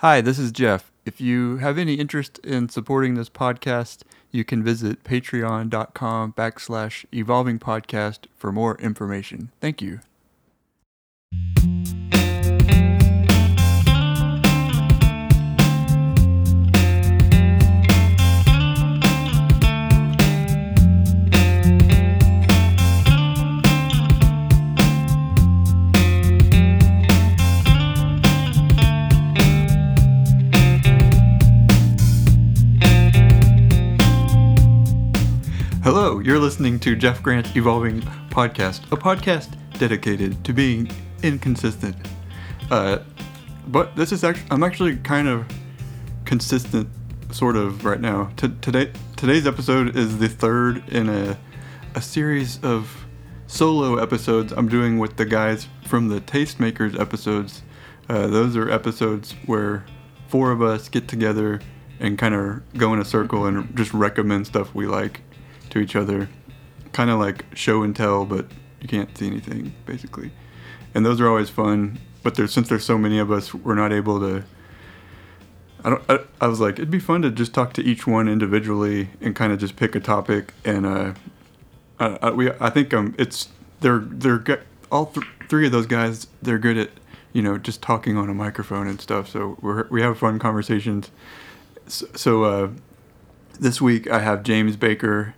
Hi, this is Jeff. If you have any interest in supporting this podcast, you can visit patreon.com backslash evolving podcast for more information. Thank you. Listening to Jeff Grant's Evolving Podcast, a podcast dedicated to being inconsistent. Uh, but this is actually, I'm actually kind of consistent, sort of, right now. T- today, today's episode is the third in a, a series of solo episodes I'm doing with the guys from the Tastemakers episodes. Uh, those are episodes where four of us get together and kind of go in a circle and just recommend stuff we like to each other, kind of like show and tell, but you can't see anything basically. And those are always fun. But there's since there's so many of us, we're not able to. I don't. I, I was like, it'd be fun to just talk to each one individually and kind of just pick a topic. And uh, I, I, we I think um it's they're they're all th- three of those guys. They're good at you know just talking on a microphone and stuff. So we we have fun conversations. So, so uh, this week I have James Baker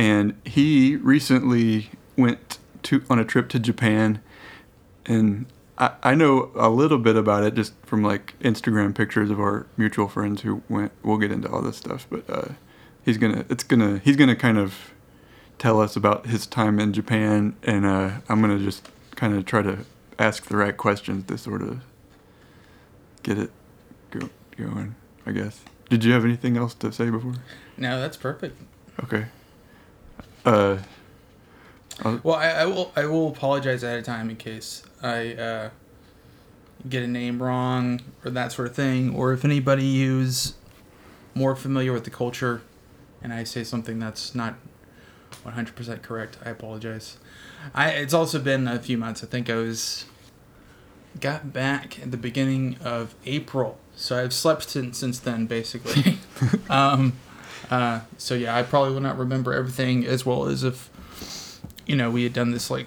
and he recently went to on a trip to Japan, and I, I know a little bit about it just from like Instagram pictures of our mutual friends who went. We'll get into all this stuff, but uh, he's gonna it's gonna he's gonna kind of tell us about his time in Japan, and uh, I'm gonna just kind of try to ask the right questions to sort of get it go, going. I guess. Did you have anything else to say before? No, that's perfect. Okay. Uh, Well, I, I will. I will apologize ahead of time in case I uh, get a name wrong or that sort of thing, or if anybody who's more familiar with the culture and I say something that's not 100% correct, I apologize. I it's also been a few months. I think I was got back at the beginning of April, so I've slept since since then, basically. um, uh, so yeah, I probably will not remember everything as well as if you know we had done this like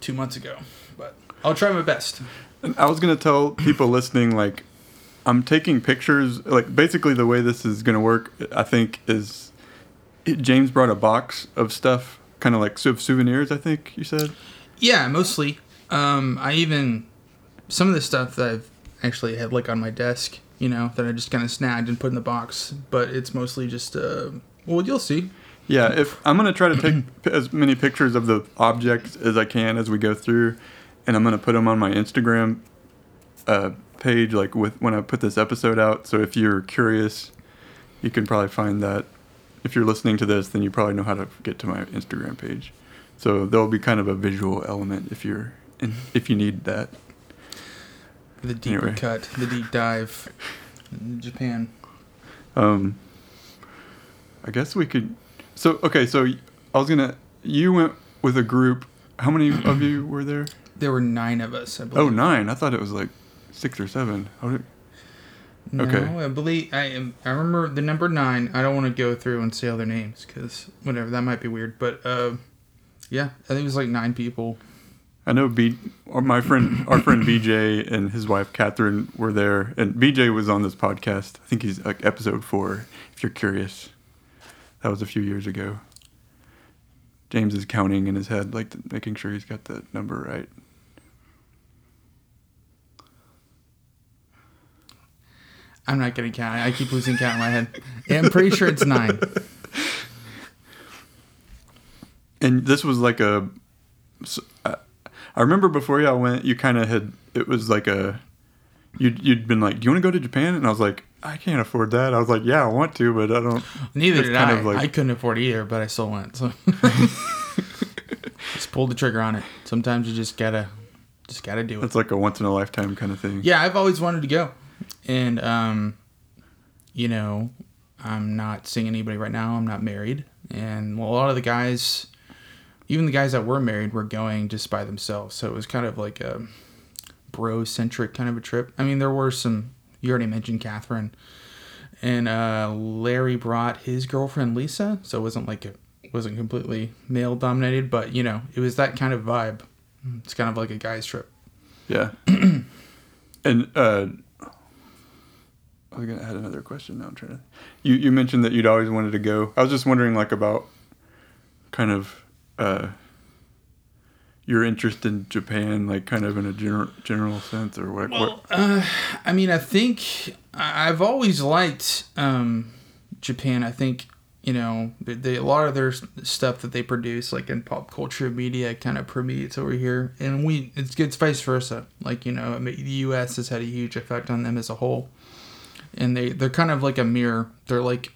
two months ago. But I'll try my best. And I was gonna tell people listening, like, I'm taking pictures. Like, basically, the way this is gonna work, I think, is James brought a box of stuff, kind of like sou- souvenirs. I think you said. Yeah, mostly. Um, I even some of the stuff that I've actually had like on my desk, you know, that I just kind of snagged and put in the box. But it's mostly just uh, well, you'll see. Yeah, if I'm gonna try to take as many pictures of the objects as I can as we go through, and I'm gonna put them on my Instagram uh, page, like with when I put this episode out. So if you're curious, you can probably find that. If you're listening to this, then you probably know how to get to my Instagram page. So there'll be kind of a visual element if you're in, if you need that. The deeper Anyway. cut, the deep dive, in Japan. Um, I guess we could. So okay, so I was gonna. You went with a group. How many of you were there? There were nine of us. I believe. Oh, nine. I thought it was like six or seven. How did- No, Okay. I believe I am. I remember the number nine. I don't want to go through and say all their names because whatever that might be weird. But uh, yeah, I think it was like nine people. I know B. Or my friend, our friend BJ and his wife Catherine were there, and BJ was on this podcast. I think he's like episode four. If you're curious, that was a few years ago. James is counting in his head, like making sure he's got the number right. I'm not gonna count. I keep losing count in my head. Yeah, I'm pretty sure it's nine. And this was like a. so, I I remember before y'all went, you kind of had. It was like a. You'd, you'd been like, Do you want to go to Japan? And I was like, I can't afford that. I was like, Yeah, I want to, but I don't. Neither did kind I. of like- I couldn't afford it either, but I still went. So just pulled the trigger on it. Sometimes you just gotta, just gotta do it. It's like a once in a lifetime kind of thing. Yeah, I've always wanted to go, and um, you know, I'm not seeing anybody right now. I'm not married, and well, a lot of the guys, even the guys that were married, were going just by themselves. So it was kind of like a bro centric kind of a trip. I mean, there were some you already mentioned Catherine, and uh, Larry brought his girlfriend Lisa, so it wasn't like it wasn't completely male dominated, but you know, it was that kind of vibe. It's kind of like a guy's trip. Yeah. and uh, I was gonna add another question. Now I'm trying to. You you mentioned that you'd always wanted to go. I was just wondering, like, about kind of uh, your interest in Japan, like, kind of in a general general sense, or what? Well, what? Uh, I mean, I think I've always liked um, Japan. I think you know they, they, a lot of their stuff that they produce, like in pop culture media, kind of permeates over here, and we it's it's vice versa. Like you know, the U.S. has had a huge effect on them as a whole and they they're kind of like a mirror. They're like,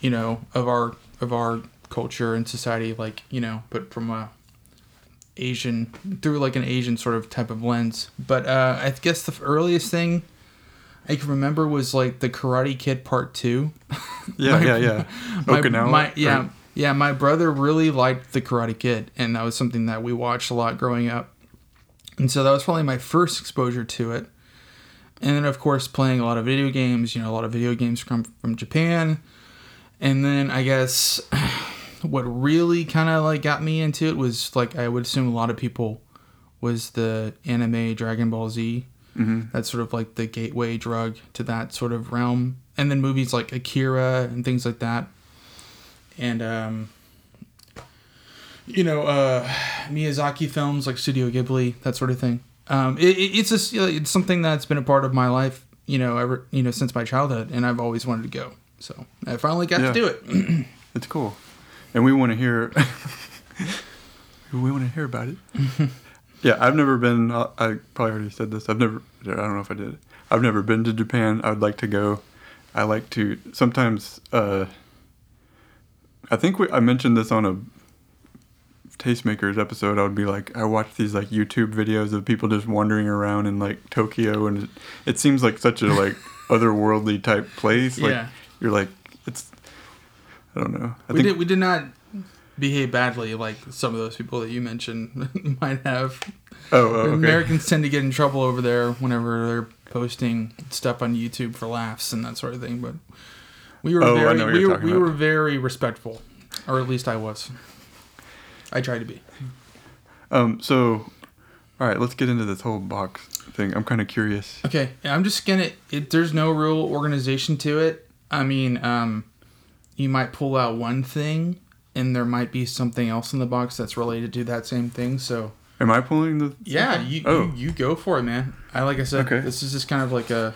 you know, of our of our culture and society, like you know, but from a Asian through like an Asian sort of type of lens. But uh, I guess the earliest thing I can remember was like the Karate Kid Part Two. Yeah, my, yeah, yeah. My, Okinawa. My, yeah, right? yeah. My brother really liked the Karate Kid, and that was something that we watched a lot growing up. And so that was probably my first exposure to it and then of course playing a lot of video games you know a lot of video games come from japan and then i guess what really kind of like got me into it was like i would assume a lot of people was the anime dragon ball z mm-hmm. that's sort of like the gateway drug to that sort of realm and then movies like akira and things like that and um you know uh miyazaki films like studio ghibli that sort of thing um, it, it's just it's something that's been a part of my life, you know, ever you know since my childhood, and I've always wanted to go. So I finally got yeah. to do it. it's cool, and we want to hear. we want to hear about it. yeah, I've never been. I probably already said this. I've never. I don't know if I did. I've never been to Japan. I would like to go. I like to sometimes. Uh, I think we, I mentioned this on a tastemakers episode, I would be like, I watch these like YouTube videos of people just wandering around in like Tokyo, and it, it seems like such a like otherworldly type place. Like yeah. you're like, it's, I don't know. I we think, did we did not behave badly like some of those people that you mentioned might have. Oh, oh okay. Americans tend to get in trouble over there whenever they're posting stuff on YouTube for laughs and that sort of thing. But we were oh, very we, were, we were very respectful, or at least I was. I tried to be. Um. So, all right. Let's get into this whole box thing. I'm kind of curious. Okay. I'm just gonna. It, there's no real organization to it. I mean, um, you might pull out one thing, and there might be something else in the box that's related to that same thing. So. Am I pulling the? Yeah. You, oh. you you go for it, man. I like I said. Okay. This is just kind of like a.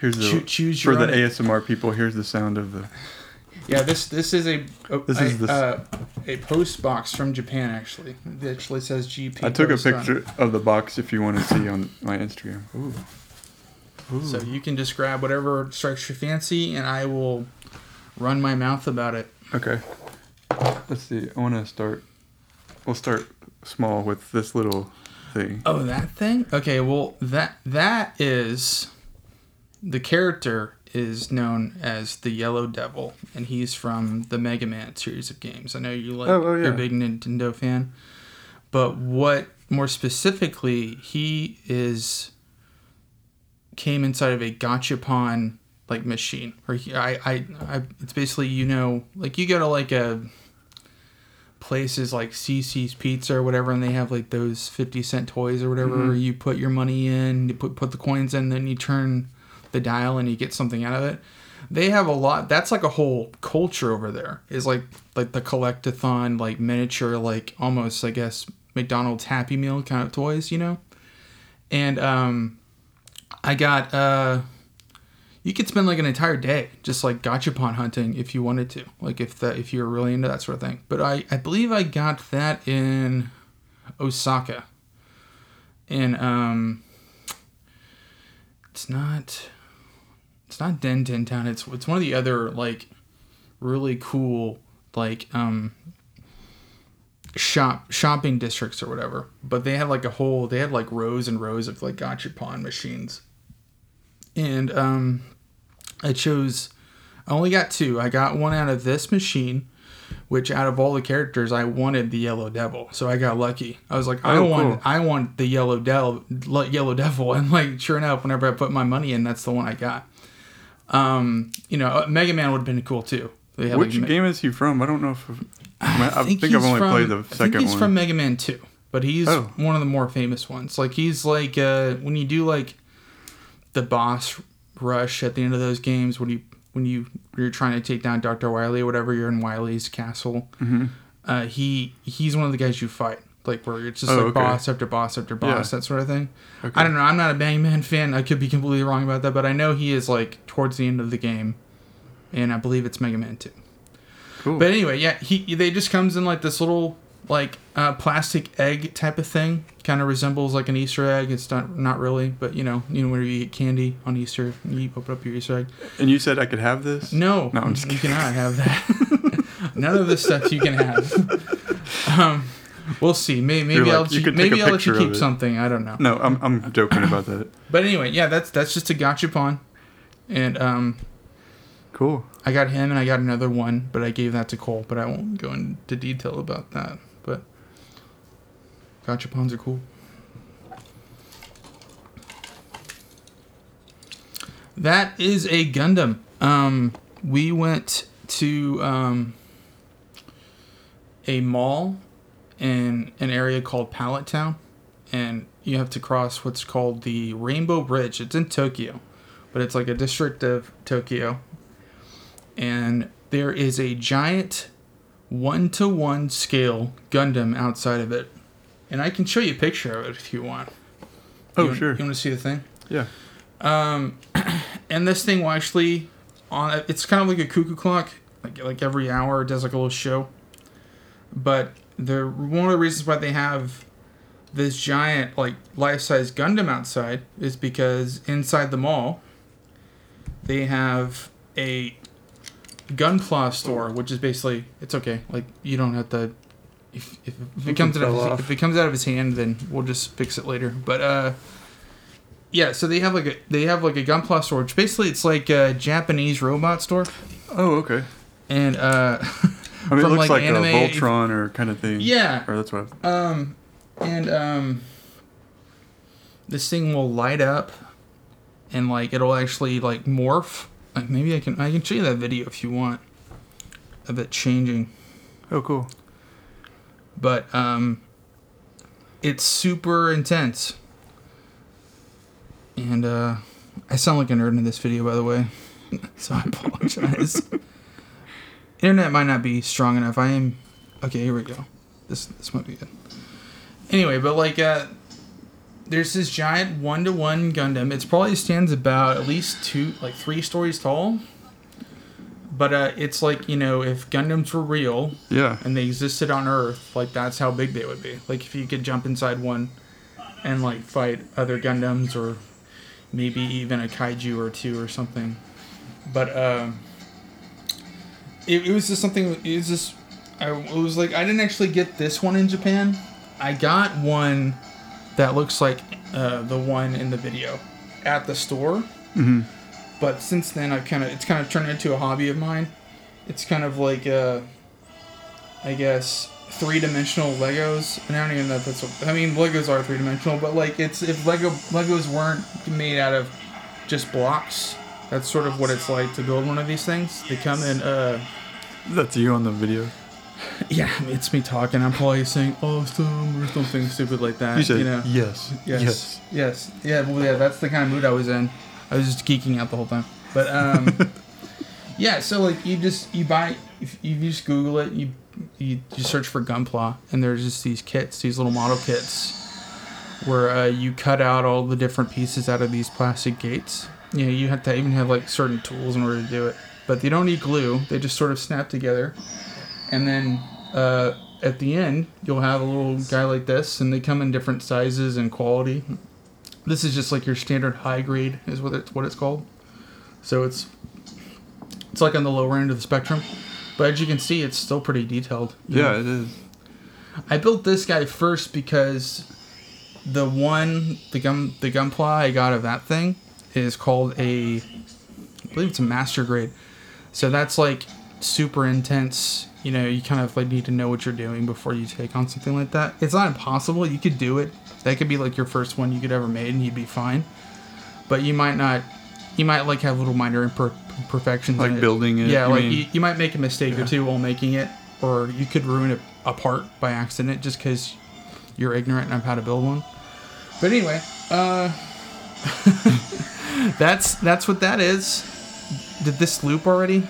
Here's the choose for the ASMR people. Here's the sound of the. Yeah, this this is a a, this is a, uh, a post box from Japan. Actually, it actually says GP. I took a picture on. of the box if you want to see on my Instagram. Ooh. Ooh. So you can just grab whatever strikes your fancy, and I will run my mouth about it. Okay. Let's see. I want to start. We'll start small with this little thing. Oh, that thing. Okay. Well, that that is the character is known as the Yellow Devil, and he's from the Mega Man series of games. I know you like oh, oh, yeah. you're a big Nintendo fan, but what more specifically, he is came inside of a gachapon like machine, or I, I, I, it's basically you know like you go to like a places like CiCi's Pizza or whatever, and they have like those fifty cent toys or whatever. Mm-hmm. You put your money in, you put put the coins in, then you turn the dial and you get something out of it. They have a lot. That's like a whole culture over there. Is like like the collectathon, like miniature, like almost I guess McDonald's Happy Meal kind of toys, you know. And um, I got uh, you could spend like an entire day just like gachapon hunting if you wanted to, like if that if you're really into that sort of thing. But I I believe I got that in Osaka, and um, it's not it's not Den Tin Town. It's it's one of the other like really cool like um shop shopping districts or whatever. But they had like a whole they had like rows and rows of like gachapon machines. And um I chose I only got two. I got one out of this machine, which out of all the characters, I wanted the Yellow Devil, so I got lucky. I was like, I Oh, want, cool. I want the Yellow Devil, Yellow Devil, and like, sure enough, whenever I put my money in, that's the one I got. Um, you know, uh, Mega Man would have been cool too. Had, Which like, game is he from? I don't know if I, I think, I've only from- played the I think second he's one. from Mega Man Two, but he's Oh. one of the more famous ones. Like he's like uh, when you do like the boss rush at the end of those games when you when you you're trying to take down Doctor Wily or whatever. You're in Wily's castle. Mhm. Uh, he he's one of the guys you fight. Like where it's just Oh, like okay. boss after boss after boss, Yeah. that sort of thing. Okay. I don't know. I'm not a Mega Man fan. I could be completely wrong about that, but I know he is like towards the end of the game, and I believe it's Mega Man Two. Cool. But anyway, yeah, he they just comes in like this little like uh, plastic egg type of thing. Kind of resembles like an Easter egg. It's not not really, but you know, you know where you eat candy on Easter, you open up your Easter egg. and you said I could have this? No, No, I'm just you cannot have that. None of this stuff you can have. um, we'll see. Maybe maybe You're I'll let you maybe a I'll let you keep something. I don't know. No, I'm I'm joking about that. But anyway, yeah, that's that's just a gachapon, and um, Cool. I got him and I got another one, but I gave that to Cole. But I won't go into detail about that. But gachapons are cool. That is a Gundam. Um, we went to um, a mall in an area called Palette Town, and you have to cross what's called the Rainbow Bridge. It's in Tokyo, but it's like a district of Tokyo and there is a giant one to one scale Gundam outside of it. And I can show you a picture of it if you want. Oh, You- sure. You want to see the thing? Yeah. Um, and this thing will actually on it's kind of like a cuckoo clock, like like every hour it does like a little show. But the one of the reasons why they have this giant like life size Gundam outside is because inside the mall they have a Gunpla store, which is basically it's okay. Like you don't have to. If, if, if it comes out of off. if it comes out of his hand, then we'll just fix it later. But uh, yeah. So they have like a they have like a Gunpla store, which basically it's like a Japanese robot store, Oh, okay. and uh, I mean, it looks like, like, anime- a Voltron or kind of thing. yeah, Or that's what. Um, and um, this thing will light up, and like it'll actually like morph. Like maybe I can I can show you that video if you want of it changing. Oh, cool. But um, it's super intense. And uh, I sound like a nerd in this video, by the way, so I apologize. Internet might not be strong enough. I am. Okay, here we go. This this might be good. Anyway, but like uh, there's this giant one to one Gundam. It probably stands about at least two, like three stories tall. But uh, it's like you know, if Gundams were real, Yeah. and they existed on Earth, like that's how big they would be. Like if you could jump inside one and like fight other Gundams or maybe even a kaiju or two or something. But um, it, it was just something. It was just. I it was like I didn't actually get this one in Japan. I got one that looks like uh, the one in the video at the store. hmm But since then, I've kind of it's kind of turned into a hobby of mine. It's kind of like uh, I guess three dimensional Legos, and I don't even know if that's. What, I mean, Legos are three dimensional, but like it's if Lego Legos weren't made out of just blocks, that's sort of what it's like to build one of these things. They come in. Uh, That's you on the video. Yeah, it's me talking. I'm probably saying awesome or something stupid like that. You said you know. yes. Yes. Yes. Yeah. Well, yeah. That's the kind of mood I was in. I was just geeking out the whole time. But um, yeah. So like, you just you buy if you just Google it, you you just search for Gunpla, and there's just these kits, these little model kits, where uh, you cut out all the different pieces out of these plastic gates. You know, you have to even have like certain tools in order to do it. But they don't need glue. They just sort of snap together, and then uh, at the end you'll have a little guy like this, and they come in different sizes and quality. This is just like your standard high grade, is what it's what it's called. So it's it's like on the lower end of the spectrum, but as you can see, it's still pretty detailed. you know? Yeah, it is. I built this guy first because the one the gum the gunpla I got of that thing is called a I believe it's a master grade. So that's like super intense you know, you kind of like need to know what you're doing before you take on something like that. It's not impossible. You could do it. That could be like your first one you could ever made, and you'd be fine. But you might not. You might like have little minor imper- imperfections. Like in building it, Yeah, you like mean? you, you might make a mistake or two while making it, or you could ruin it apart by accident just because you're ignorant of how to build one. But anyway, uh, that's that's what that is. Did this loop already?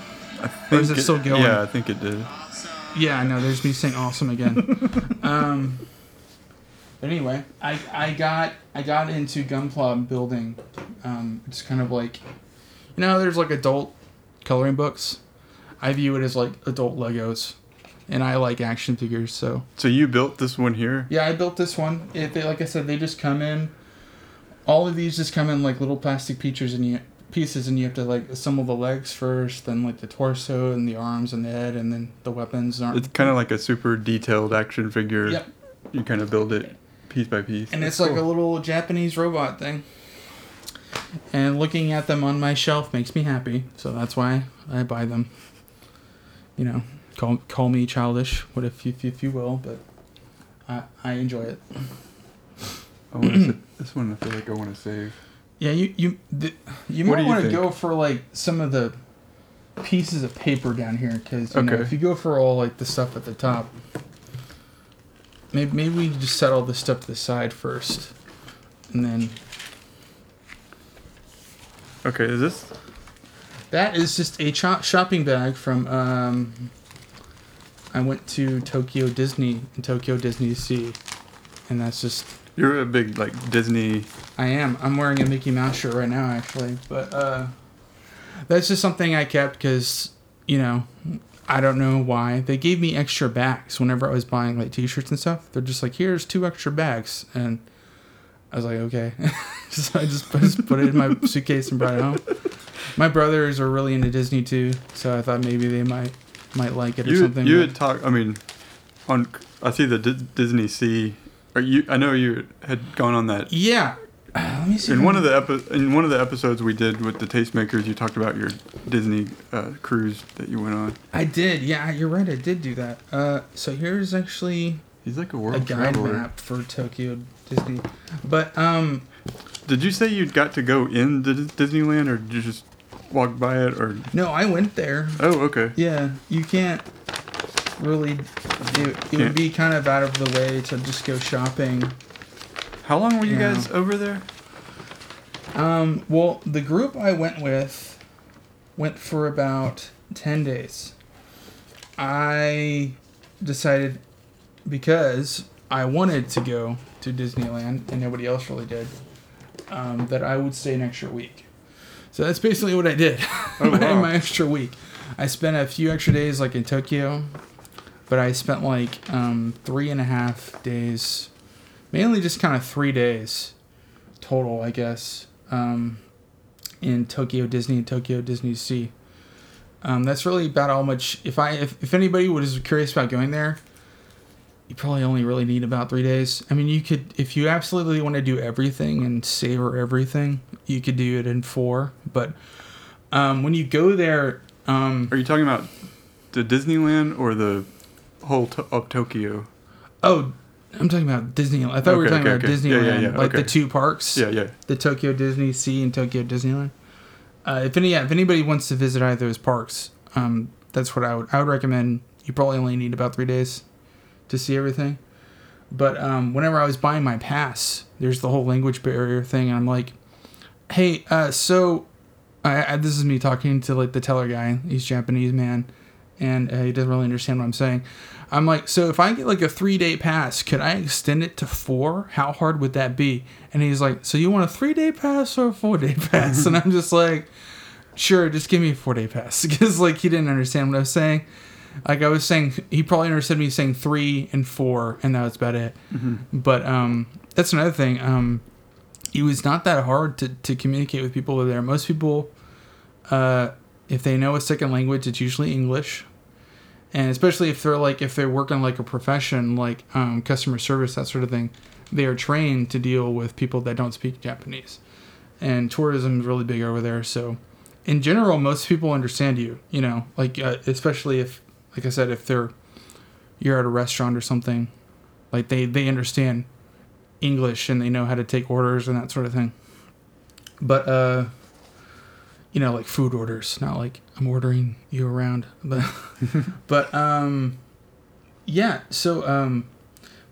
Or is think it still going? Yeah, I think it did. Yeah, I know. There's me saying awesome again. um, but anyway, I, I got I got into Gunpla building. Um, it's kind of like, you know, there's like adult coloring books. I view it as like adult Legos, and I like action figures. So So you built this one here? yeah, I built this one. It, they, like I said, they just come in. All of these just come in like little plastic pieces, and you pieces, and you have to like assemble the legs first, then like the torso and the arms and the head, and then the weapons. Aren't It's kind of like a super detailed action figure. Yep. You kind of build it piece by piece. and That's it's like a little Japanese robot thing. And looking at them on my shelf makes me happy, so that's why I buy them. You know, call call me childish, what if if, if you will, but I I enjoy it. I want to. this one I feel like I want to save. Yeah, you you the, you What might want to go for like some of the pieces of paper down here because you know if you go for all like the stuff at the top, maybe maybe we just set all this stuff to the side first, and then Okay, is this? That is just a cho- shopping bag from. Um, I went to Tokyo Disney in Tokyo Disney Sea, and that's just. You're a big like Disney. I am. I'm wearing a Mickey Mouse shirt right now, actually, but uh, that's just something I kept because you know, I don't know why they gave me extra bags whenever I was buying like T-shirts and stuff. They're just like, here's two extra bags, and I was like, okay. so I just, I just put it in my suitcase and brought it home. My brothers are really into Disney too, so I thought maybe they might might like it or You something. you but- had talked. I mean, on I see the D- Disney Sea. Or you, I know you had gone on that yeah. Let me see. in one of the epi- in one of the episodes we did with the tastemakers. You talked about your Disney uh, cruise that you went on. I did. Yeah, you're right. I did do that. Uh, so here's actually He's like a a guide traveler. map for Tokyo Disney, but um, Did you say you got to go in the Disneyland, or did you just walk by it, or? no, I went there. Oh, okay. Yeah, you can't really. It, it would be kind of out of the way to just go shopping. How long were you Yeah. guys over there? Um, well, the group I went with went for about 10 days. I decided because I wanted to go to Disneyland and nobody else really did, um, that I would stay an extra week. So that's basically what I did. Oh, my, my extra week. I spent a few extra days like in Tokyo, but I spent like um, three and a half days, mainly just kind of three days total, I guess, um, in Tokyo Disney and Tokyo Disney Sea. Um, that's really about how much. If I if, if anybody was curious about going there, you probably only really need about three days. I mean, you could if you absolutely want to do everything and savor everything, you could do it in four. But um, when you go there, um, Are you talking about the Disneyland or the whole to- of Tokyo? oh, I'm talking about Disneyland. I thought we were talking okay, about okay. Disneyland, yeah, yeah, like the two parks. Yeah, yeah. the Tokyo Disney Sea and Tokyo Disneyland. Uh, if any, yeah, if anybody wants to visit either of those parks, um, that's what I would I would recommend. You probably only need about three days to see everything. But um, whenever I was buying my pass, there's the whole language barrier thing, and I'm like, "Hey, uh, so I, I, this is me talking to like the teller guy. He's Japanese man, and uh, he doesn't really understand what I'm saying. I'm like, so if I get like a three day pass, could I extend it to four? How hard would that be? And he's like, so you want a three day pass or a four day pass? and I'm just like, sure, just give me a four day pass because like he didn't understand what I was saying. Like I was saying, he probably understood me saying three and four, and that was about it. But um, that's another thing. Um, it was not that hard to, to communicate with people over there. Most people, uh, if they know a second language, it's usually English, and especially if they're like if they're working like a profession like um, customer service that sort of thing, they are trained to deal with people that don't speak Japanese, and tourism is really big over there. So, in general, most people understand you. You know, like uh, especially if like I said, if they're you're at a restaurant or something, like they they understand English and they know how to take orders and that sort of thing. But uh, you know, like food orders, not like I'm ordering you around, but but um, yeah. So um,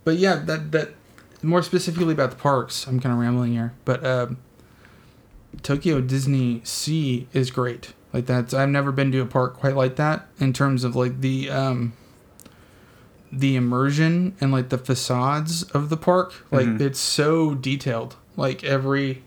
but yeah, that that more specifically about the parks. I'm kind of rambling here, but um, Tokyo Disney Sea is great. Like that's I've never been to a park quite like that in terms of like the um the immersion and like the facades of the park. Like mm-hmm. it's so detailed. Like every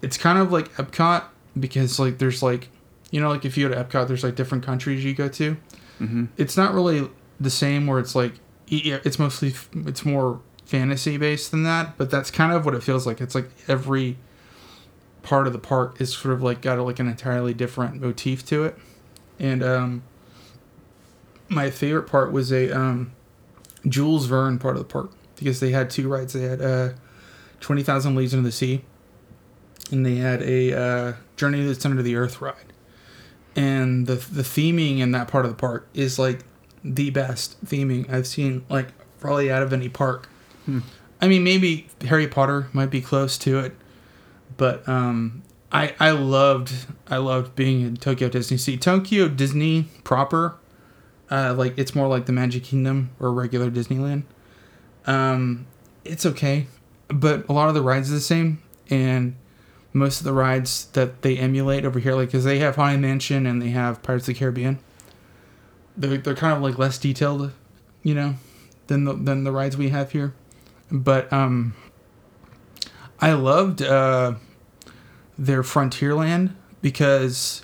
it's kind of like Epcot because like there's like you know like if you go to Epcot there's like different countries you go to. Mm-hmm. It's not really the same where it's like it's mostly it's more fantasy based than that, but that's kind of what it feels like. It's like every part of the park is sort of like got like an entirely different motif to it. And um my favorite part was a um Jules Verne part of the park because they had two rides. They had uh 20,000 Leagues Under the Sea and they had a uh, Journey to the Center of the Earth ride. And the the theming in that part of the park is like the best theming I've seen, like probably out of any park. Hmm. I mean, maybe Harry Potter might be close to it, but um, I I loved I loved being in Tokyo Disney Sea. Tokyo Disney proper, uh, like it's more like the Magic Kingdom or regular Disneyland. Um, it's okay, but a lot of the rides are the same, and most of the rides that they emulate over here, like because they have Haunted Mansion and they have Pirates of the Caribbean. They're they're kind of like less detailed, you know, than the than the rides we have here. But um, I loved uh, their Frontierland because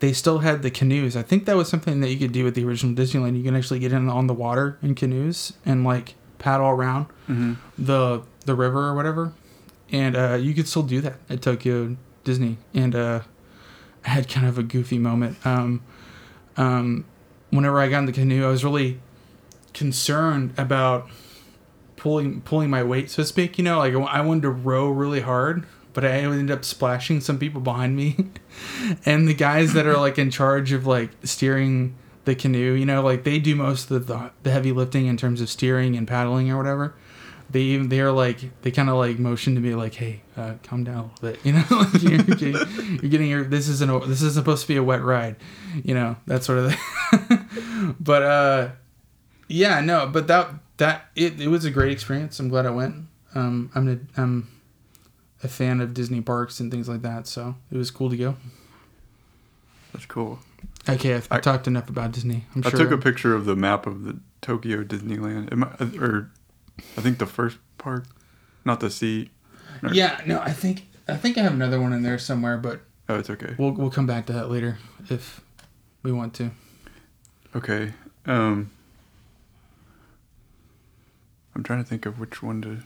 they still had the canoes. I think that was something that you could do with the original Disneyland. You can actually get in on the water in canoes and like paddle around mm-hmm. the the river or whatever and uh, you could still do that at Tokyo Disney. And uh, I had kind of a goofy moment. Um, um, whenever I got in the canoe, I was really concerned about pulling pulling my weight, so to speak. You know, like I wanted to row really hard, but I ended up splashing some people behind me, and the guys that are like in charge of like steering the canoe, you know, like they do most of the, the heavy lifting in terms of steering and paddling or whatever they even they're like they kind of like motion to me like hey uh, calm down a little bit you know? Like you're, getting, you're getting your this isn't a, this is supposed to be a wet ride you know that sort of thing. But uh yeah no but that that it, it was a great experience. I'm glad i went. Um i'm a, i'm a fan of disney parks and things like that so it was cool to go. That's cool. Okay i've I, talked enough about disney i'm I sure took a picture of the map of the tokyo disneyland or I think the first part, not the sea. No. Yeah, no, I think I think I have another one in there somewhere, but oh, it's okay. We'll we'll come back to that later if we want to. Okay. Um I'm trying to think of which one to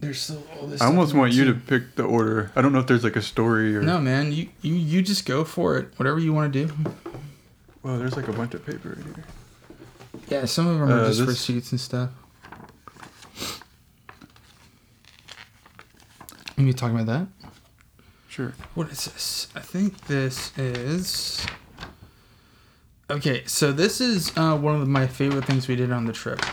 there's still all this. I almost want you to pick the order. I don't know if there's like a story or. No, man. You you you just go for it. Whatever you want to do. Well, there's like a bunch of paper right here. Yeah, some of them are uh, just this... receipts and stuff. Are you talking about that? Sure. What is this? I think this is. Okay, so this is uh, one of my favorite things we did on the trip.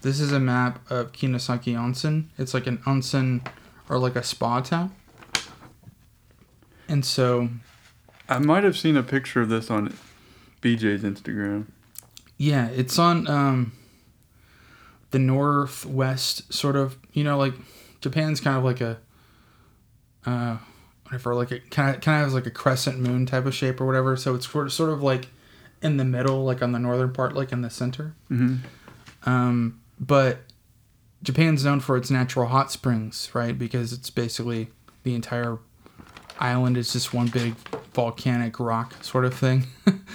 This is a map of Kinosaki Onsen. It's like an onsen or like a spa town. And so. I might have seen a picture of this on BJ's Instagram. Yeah, it's on um, the northwest sort of. You know, like Japan's kind of like a uh, whatever, like it kind of kind of has like a crescent moon type of shape or whatever. So it's sort of, sort of like in the middle, like on the northern part, like in the center. Mm-hmm. Um, but Japan's known for its natural hot springs, right? Because it's basically the entire island is just one big volcanic rock sort of thing.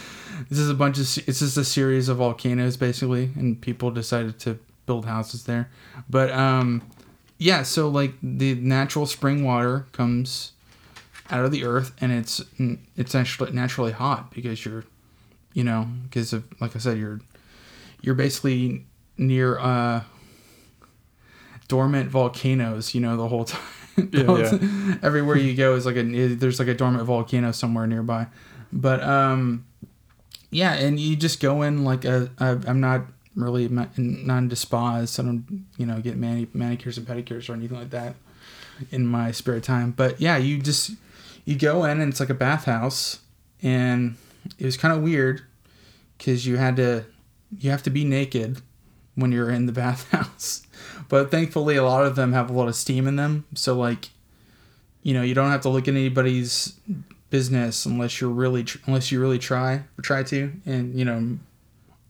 this is a bunch of it's just a series of volcanoes basically, and people decided to build houses there. But um, yeah, so like the natural spring water comes out of the earth, and it's it's actually naturally hot because you're, you know, because of like I said, you're you're basically near uh dormant volcanoes, you know, the whole time. yeah, yeah. Everywhere you go is like a there's like a dormant volcano somewhere nearby. But um yeah, and you just go in like a, a I'm not really non spas. I don't you know get mani- manicures and pedicures or anything like that in my spare time. But yeah, you just you go in and it's like a bathhouse, and it was kind of weird because you had to you have to be naked when you're in the bathhouse. but thankfully, a lot of them have a lot of steam in them, so like you know you don't have to look at anybody's business unless you're really tr- unless you really try or try to and you know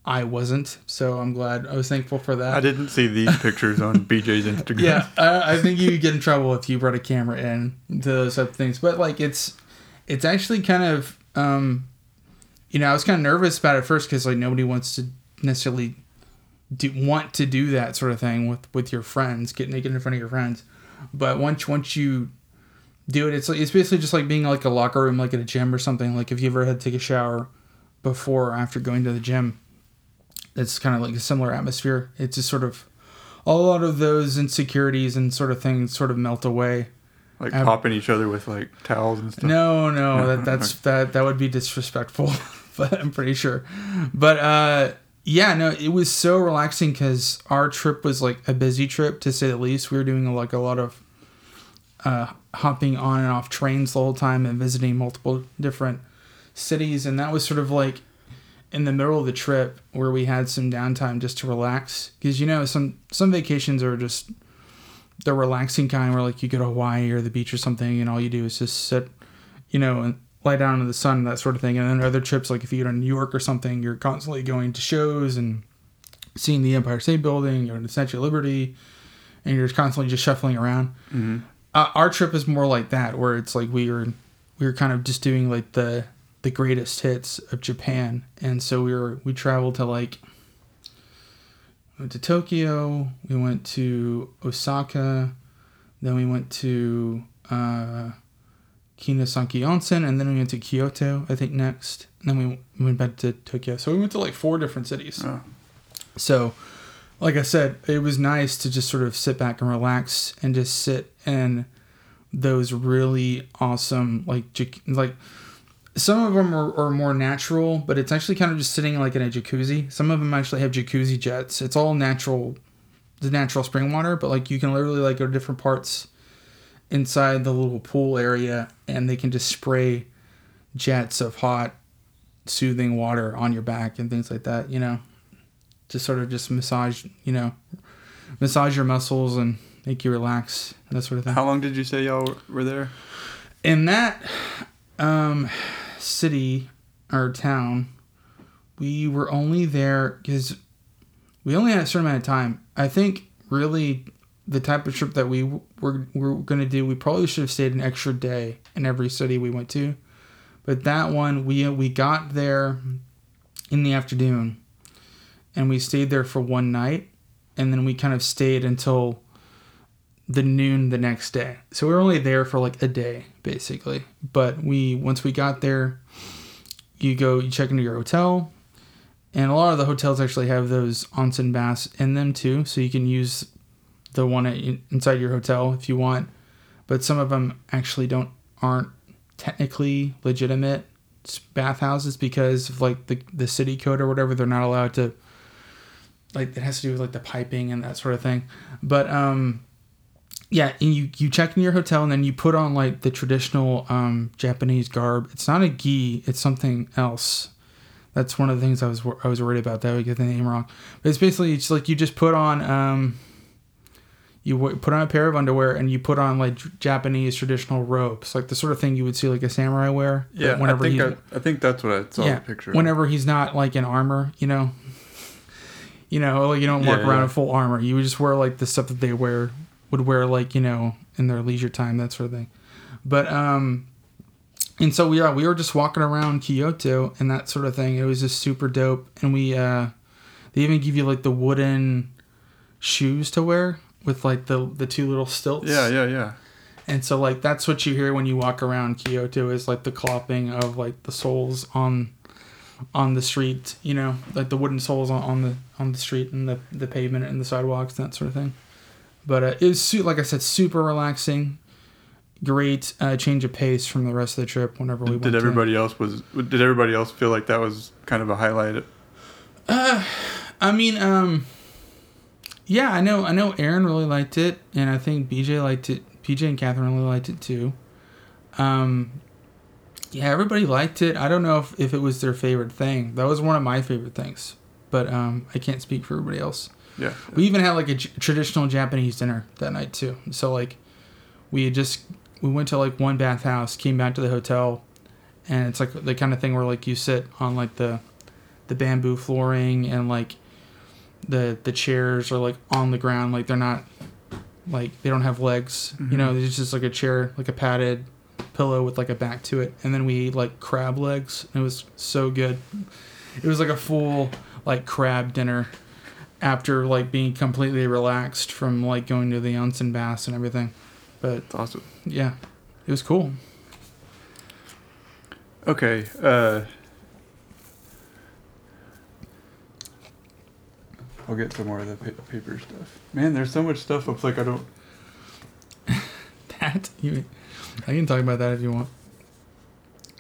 I wasn't, so I'm glad. I was thankful for that. I didn't see these pictures on BJ's Instagram. Yeah, I, I think you get in trouble if you brought a camera in to those type of things. But like, it's it's actually kind of, um, you know, I was kind of nervous about it first because like nobody wants to necessarily do want to do that sort of thing with with your friends, get naked in front of your friends. But once once you do it, it's like it's basically just like being like a locker room, like at a gym or something. Like if you ever had to take a shower before or after going to the gym it's kind of like a similar atmosphere. It's just sort of a lot of those insecurities and sort of things sort of melt away. Like I've, popping each other with like towels and stuff. No, no, that that's that that would be disrespectful, but I'm pretty sure. But uh yeah, no, it was so relaxing because our trip was like a busy trip to say the least. We were doing like a lot of uh, hopping on and off trains the whole time and visiting multiple different cities, and that was sort of like in the middle of the trip where we had some downtime just to relax. Because you know some some vacations are just the relaxing kind where like you go to Hawaii or the beach or something and all you do is just sit you know and lie down in the sun that sort of thing. And then other trips like if you go to New York or something you're constantly going to shows and seeing the Empire State Building or the Statue of Liberty and you're constantly just shuffling around. Mm-hmm. Uh, our trip is more like that where it's like we were we were kind of just doing like the the greatest hits of Japan, and so we were we traveled to like went to Tokyo, we went to Osaka, then we went to uh, Kinosaki Onsen, and then we went to Kyoto, I think next, and then we went back to Tokyo. So we went to like four different cities. Oh. So, like I said, it was nice to just sort of sit back and relax and just sit in those really awesome like like some of them are, are, more natural, but it's actually kind of just sitting like in a jacuzzi. Some of them actually have jacuzzi jets. It's all natural, the natural spring water, but like you can literally like go to different parts inside the little pool area and they can just spray jets of hot, soothing water on your back and things like that, you know, to sort of just massage, you know, massage your muscles and make you relax, and that sort of thing. How long did you say y'all were there? In that, um, city or town, we were only there because we only had a certain amount of time. I think really the type of trip that we were, were going to do, we probably should have stayed an extra day in every city we went to. But that one, we we got there in the afternoon, and we stayed there for one night, and then we kind of stayed until the noon the next day. So we were only there for like a day basically. But we once we got there, you go you check into your hotel, and a lot of the hotels actually have those onsen baths in them too, so you can use the one inside your hotel if you want. But some of them actually don't aren't technically legitimate bathhouses because of like the the city code or whatever. They're not allowed to like it has to do with like the piping and that sort of thing. But um yeah, and you you check in your hotel and then you put on like the traditional um, Japanese garb. It's not a gi, it's something else. That's one of the things I was I was worried about that I would get the name wrong. But it's basically it's like you just put on um, you put on a pair of underwear and you put on like Japanese traditional robes, like the sort of thing you would see like a samurai wear. Yeah, whenever I think I, I, think that's what I saw yeah, the picture. Whenever he's not like in armor, you know. You know, like you don't walk yeah, around yeah. in full armor. You just wear like the stuff that they wear would wear like you know in their leisure time that sort of thing. But um and so yeah we were just walking around kyoto and that sort of thing. It was just super dope. And we uh they even give you like the wooden shoes to wear with like the the two little stilts. Yeah yeah yeah. And so like that's what you hear when you walk around kyoto is like the clopping of like the soles on on the street you know like the wooden soles on, on the on the street and the the pavement and the sidewalks and that sort of thing but uh, it was like I said, super relaxing. great uh, change of pace from the rest of the trip. Whenever we did went, everybody to else was did everybody else feel like that was kind of a highlight? Uh, I mean, um, yeah, I know, I know. Aaron really liked it, and I think BJ liked it. BJ and Catherine really liked it too. Um, yeah, everybody liked it. I don't know if, if it was their favorite thing. That was one of my favorite things, but um, I can't speak for everybody else. Yeah. We even had like a j- traditional Japanese dinner that night too. So like, we had just we went to like one bathhouse, came back to the hotel, and it's like the kind of thing where like you sit on like the the bamboo flooring and like the the chairs are like on the ground, like they're not like they don't have legs. You know, it's just like a chair, like a padded pillow with like a back to it. And then we ate like crab legs. And it was so good. It was like a full like crab dinner after like being completely relaxed from like going to the onsen baths and everything. But It's awesome. yeah, it was cool. Okay. Uh, I'll get some more of the pa- paper stuff. Man, there's so much stuff. It's like I don't. That you, I can talk about that if you want.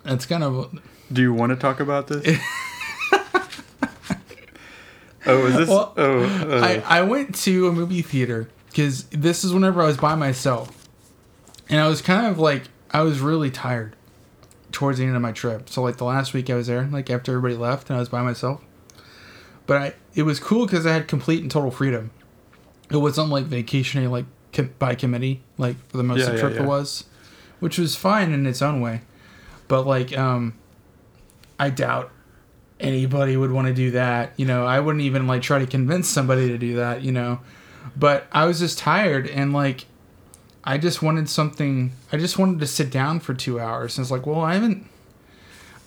That's kind of Do you want to talk about this? oh, is this? Well, oh, uh, I, I went to a movie theater because this is whenever I was by myself. And I was kind of like, I was really tired towards the end of my trip. So, like, the last week I was there, like, after everybody left and I was by myself. But I, it was cool because I had complete and total freedom. It wasn't like vacationing, like, by committee, like, for the most Yeah, of the yeah, trip yeah. it was, which was fine in its own way. But, like, um, I doubt anybody would want to do that. You know, I wouldn't even like try to convince somebody to do that, you know. But I was just tired and like I just wanted something I just wanted to sit down for two hours. And it's like, well, I haven't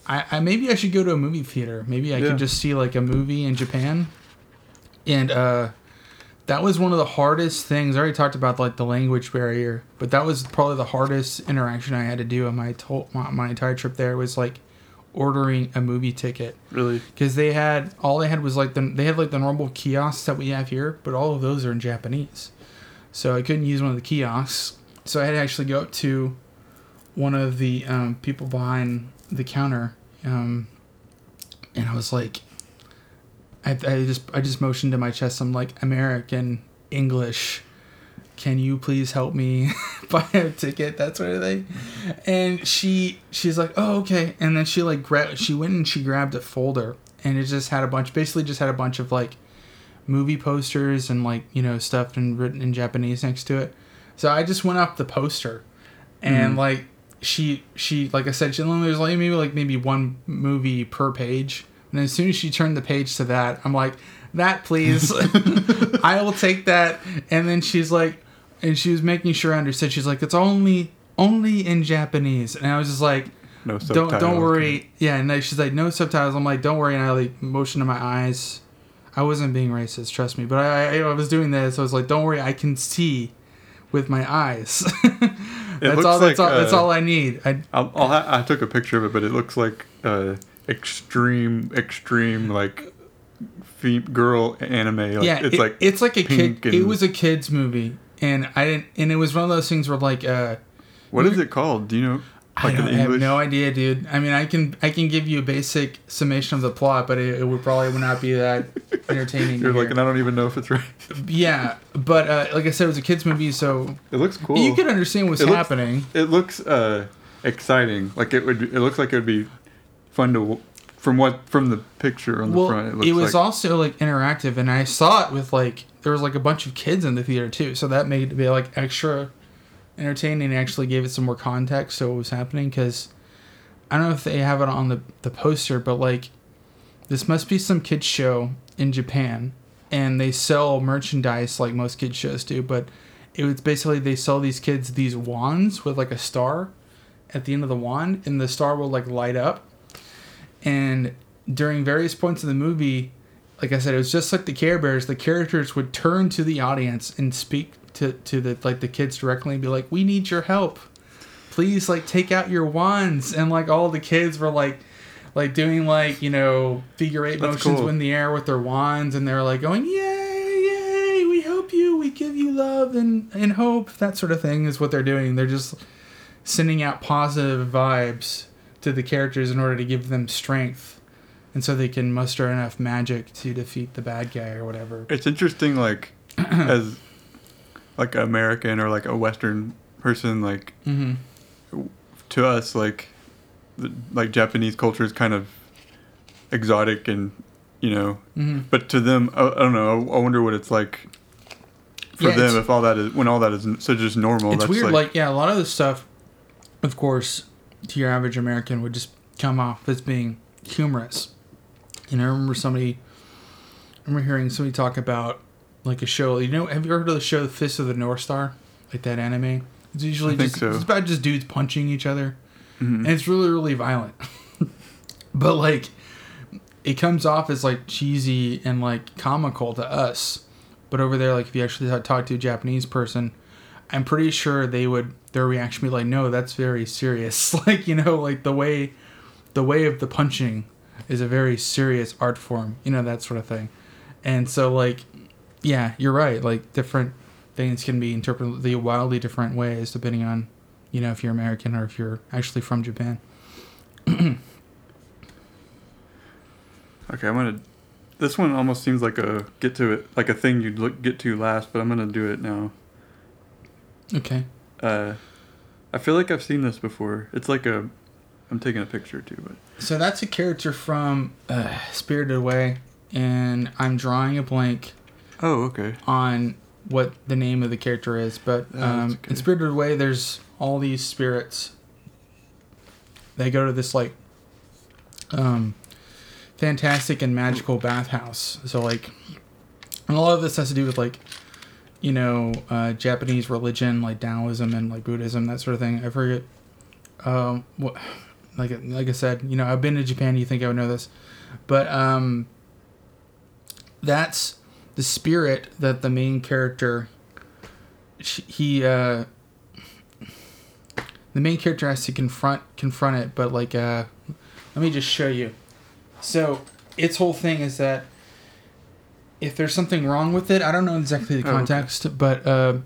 I, I maybe I should go to a movie theater. Maybe I Yeah. could just see like a movie in Japan. And uh that was one of the hardest things. I already talked about like the language barrier, but that was probably the hardest interaction I had to do on my to- my, my entire trip there was like ordering a movie ticket really? because they had all they had was like the they had like the normal kiosks that we have here, but all of those are in Japanese, so I couldn't use one of the kiosks. So I had to actually go up to one of the um, people behind the counter, um, and I was like, I, I just I just motioned to my chest. I'm like American English. Can you please help me buy a ticket? That sort of thing. And she she's like, oh okay. And then she like grabbed she went and she grabbed a folder and it just had a bunch basically just had a bunch of like movie posters and like you know stuff and written in Japanese next to it. So I just went up the poster and Mhm. like she she like I said she only was like maybe like maybe one movie per page. And as soon as she turned the page to that, I'm like, that please. I will take that. And then she's like, and she was making sure I understood. She's like, it's only only in Japanese. And I was just like, No don't don't worry. Yeah, and she's like, no subtitles. I'm like, don't worry. And I like motioned to my eyes. I wasn't being racist, trust me. But I, I, I was doing this. I was like, don't worry. I can see with my eyes. that's all. That's like, all. that's uh, all I need. I, I'll, I'll ha- I took a picture of it, but it looks like uh, extreme, extreme like girl anime. Like, yeah, it's it- like it's like a kid. It was a kids movie, and I didn't. And it was one of those things where like. uh what is it called? Do you know? I, Like in don't, I have no idea, dude. I mean, I can I can give you a basic summation of the plot, but it, it would probably would not be that entertaining. You're like, and I don't even know if it's right. yeah, but uh, like I said, it was a kids movie, so It looks cool. you could understand what's It looks- happening. It looks uh, exciting. Like it would. It looks like it would be fun to. From what from the picture on the well, front, it it, was like also like interactive, and I saw it with like there was like a bunch of kids in the theater too, so that made it be like extra entertaining. Actually, gave it some more context to what was happening because I don't know if they have it on the the poster, but like this must be some kids show in Japan, and they sell merchandise like most kids shows do, but it was basically they sell these kids these wands with like a star at the end of the wand, and the star will like light up and during various points of the movie like i said it was just like the care bears the characters would turn to the audience and speak to, to the like the kids directly and be like we need your help. Please like take out your wands. And like all the kids were like like doing like you know figure eight That's motions cool. in the air with their wands and they're like going yay yay we help you we give you love and and hope that sort of thing is what they're doing. They're just sending out positive vibes to the characters in order to give them strength, and so they can muster enough magic to defeat the bad guy or whatever. It's interesting, like as like an American or like a Western person, like Mm-hmm. to us, like the, like Japanese culture is kind of exotic and you know, Mm-hmm. but to them, I, I don't know. I, I wonder what it's like for Yeah, them if all that is when all that is so just normal. it's weird. Like, yeah, a lot of this stuff, of course, to your average American would just come off as being humorous. And I remember somebody, I remember hearing somebody talk about like a show. You know, have you ever heard of the show The Fist of the North Star? Like that anime. It's usually I think just so. it's about just dudes punching each other, Mhm. and it's really really violent. but like, it comes off as like cheesy and like comical to us. But over there, like if you actually talk to a Japanese person, I'm pretty sure they would their reaction would be like, "No, that's very serious." like you know, like the way, the way of the punching is a very serious art form. You know that sort of thing, and so like, yeah, you're right. Like different things can be interpreted the wildly different ways depending on, you know, if you're American or if you're actually from Japan. Okay, I'm gonna. This one almost seems like a get to it, like a thing you'd look get to last, but I'm gonna do it now. Okay. Uh, I feel like I've seen this before. It's like a. I'm taking a picture too, but So that's a character from uh, Spirited Away, and I'm drawing a blank oh okay. on what the name of the character is, but Oh, um, okay. in Spirited Away, there's all these spirits. They go to this like um, fantastic and magical bathhouse. So like, and a lot of this has to do with like, you know, uh, Japanese religion, like Taoism and like Buddhism, that sort of thing. I forget. Um, what, like like I said, you know, I've been to Japan. You think I would know this, but um, that's the spirit that the main character sh- he uh the main character has to confront confront it but like uh let me just show you so its whole thing is that if there's something wrong with it i don't know exactly the Oh, okay. context but uh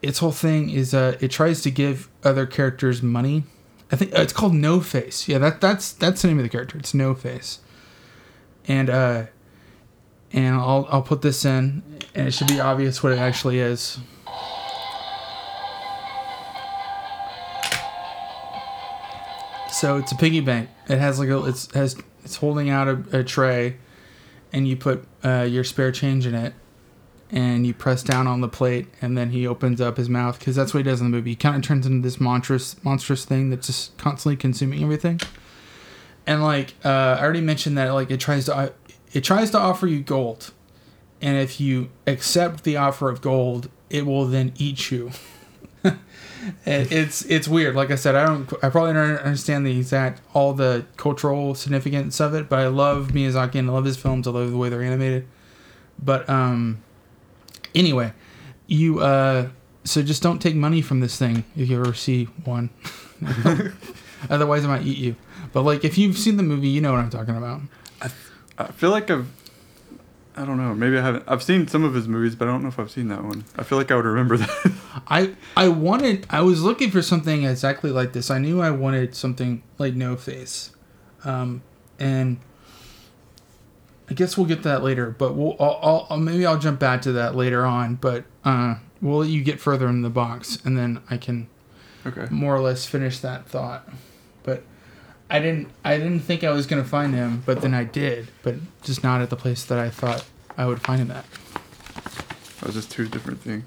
its whole thing is uh it tries to give other characters money i think uh, it's called no face yeah that that's that's the name of the character it's no face and uh and I'll I'll put this in, and it should be obvious what it actually is. So it's a piggy bank. It has like a it's has it's holding out a, a tray, and you put uh, your spare change in it, and you press down on the plate, and then he opens up his mouth because that's what he does in the movie. He kind of turns into this monstrous monstrous thing that's just constantly consuming everything. And like uh, I already mentioned that like it tries to it tries to offer you gold, and if you accept the offer of gold, it will then eat you. It's it's weird. Like I said, I don't I probably don't understand the exact all the cultural significance of it, but I love Miyazaki and I love his films. I love the way they're animated. But um, anyway, you uh, so just don't take money from this thing if you ever see one. Otherwise, I might eat you. But like, if you've seen the movie, you know what I'm talking about. I feel like I've. I don't know. Maybe I haven't. I've seen some of his movies, but I don't know if I've seen that one. I feel like I would remember that. I I wanted I was looking for something exactly like this. I knew I wanted something like No Face, um, and I guess we'll get that later. But we'll I'll, I'll, maybe I'll jump back to that later on. But uh, we'll let you get further in the box, and then I can okay. more or less finish that thought. But I didn't I didn't think I was gonna find him, but then I did, but just not at the place that I thought I would find him at. That was just two different things.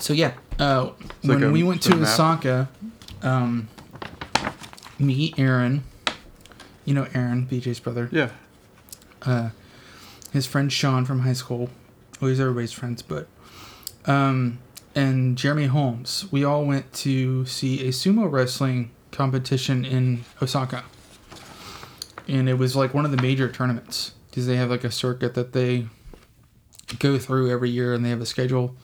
So yeah, uh, It's like when a- we went to. Osaka, um, me, Aaron, you know Aaron, BJ's brother, Yeah. uh, his friend Sean from high school, well, he's everybody's friends, but, um, and Jeremy Holmes, we all went to see a sumo wrestling competition in Osaka, and it was like one of the major tournaments because they have like a circuit that they go through every year, and they have a schedule.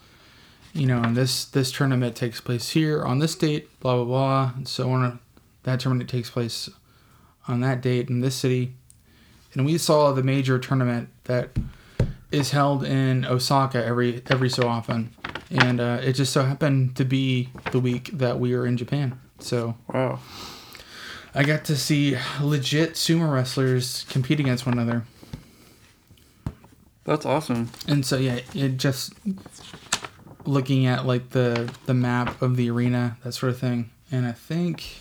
You know, and this this tournament takes place here on this date, blah blah blah, and so on. That tournament takes place on that date in this city, and we saw the major tournament that is held in Osaka every every so often, and uh, it just so happened to be the week that we were in Japan. So wow, I got to see legit sumo wrestlers compete against one another. That's awesome. And so yeah, it just looking at like the the map of the arena, that sort of thing. And I think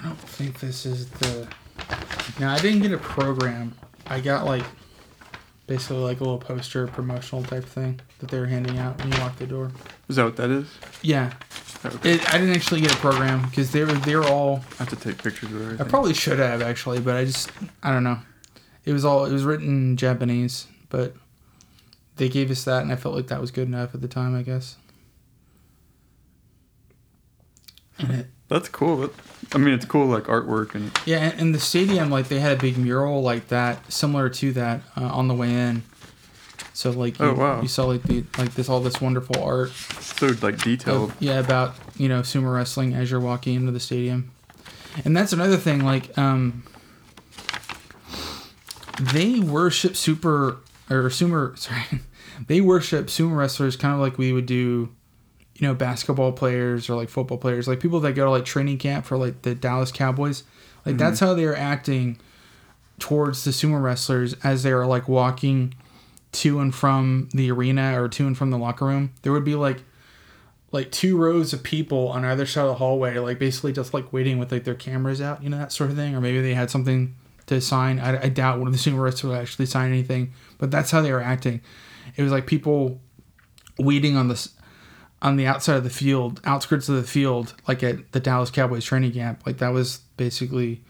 I don't think this is the. Now I didn't get a program. I got like basically like a little poster promotional type thing that they were handing out when you walk the door. Is that what that is? Yeah. Okay. It, I didn't actually get a program because they were they were all. I have to take pictures of everything. I probably should have actually, but I just I don't know. It was all it was written in Japanese, but they gave us that, and I felt like that was good enough at the time. I guess. And it, That's cool. I mean, it's cool like artwork and. Yeah, and, the stadium like they had a big mural like that, similar to that uh, on the way in. So like you, oh, wow. you saw like the like this all this wonderful art. So like detailed. Of, yeah, about you know sumo wrestling as you're walking into the stadium, and that's another thing. Like um, they worship super or sumo. Sorry, they worship sumo wrestlers kind of like we would do you know, basketball players or like football players, like people that go to like training camp for like the Dallas Cowboys. Like mm-hmm. that's how they're acting towards the sumo wrestlers as they're like walking to and from the arena or to and from the locker room. There would be like like two rows of people on either side of the hallway, like basically just like waiting with like their cameras out, you know, that sort of thing. Or maybe they had something to sign. I, I doubt one of the sumo wrestlers would actually sign anything, but that's how they were acting. It was like people waiting on the on the outside of the field, outskirts of the field, like at the Dallas Cowboys training camp. Like that was basically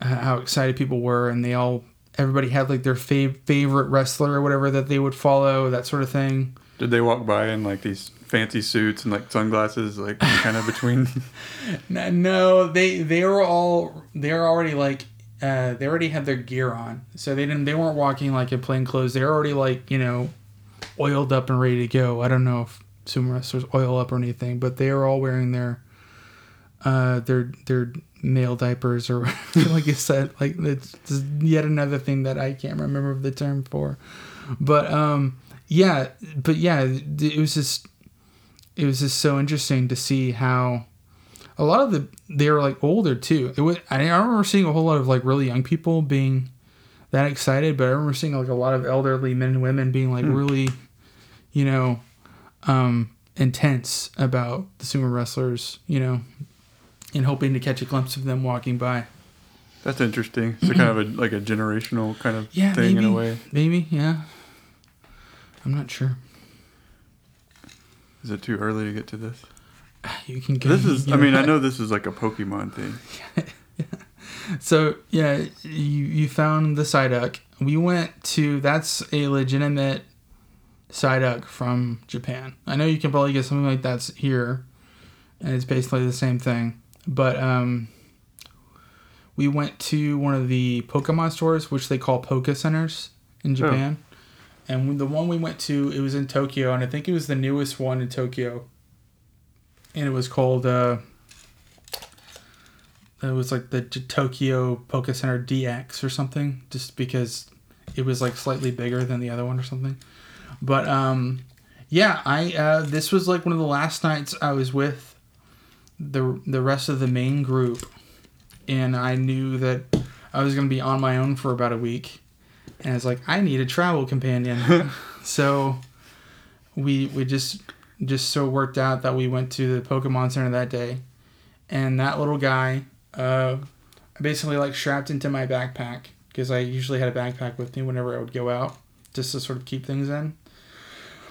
how excited people were, and they all everybody had like their fav- favorite wrestler or whatever that they would follow, that sort of thing. Did they walk by in like these fancy suits and like sunglasses, like kind of between? no, they they were all they were already like uh, they already had their gear on, so they didn't they weren't walking like in plain clothes. They were already like you know oiled up and ready to go. I don't know if sumo wrestlers oil up or anything, but they are all wearing their uh their their male diapers or like you said, like it's yet another thing that I can't remember the term for. But um yeah, but yeah, it was just it was just so interesting to see how a lot of the they were like older too. It was I remember seeing a whole lot of like really young people being that excited, but I remember seeing like a lot of elderly men and women being like hmm. really, you know, um, intense about the sumo wrestlers, you know, and hoping to catch a glimpse of them walking by. That's interesting. So kind of a like a generational kind of yeah, thing maybe, in a way. Maybe, yeah. I'm not sure. Is it too early to get to this? You can. Go, this is. I mean, I know this is like a Pokemon thing. yeah. So yeah, you you found the Psyduck. We went to. That's a legitimate Psyduck from Japan. I know you can probably get something like that here, and it's basically the same thing. But um, we went to one of the Pokemon stores, which they call Poke Centers in oh. Japan. Oh. And the one we went to, it was in Tokyo, and I think it was the newest one in Tokyo. And it was called, uh, it was like the Tokyo Poke Center DX or something, just because it was like slightly bigger than the other one or something. But um, yeah, I uh, this was like one of the last nights I was with the the rest of the main group, and I knew that I was gonna be on my own for about a week, and it's like I need a travel companion. so we we just just so worked out that we went to the Pokemon Center that day, and that little guy, uh, I basically like strapped into my backpack because I usually had a backpack with me whenever I would go out, just to sort of keep things in.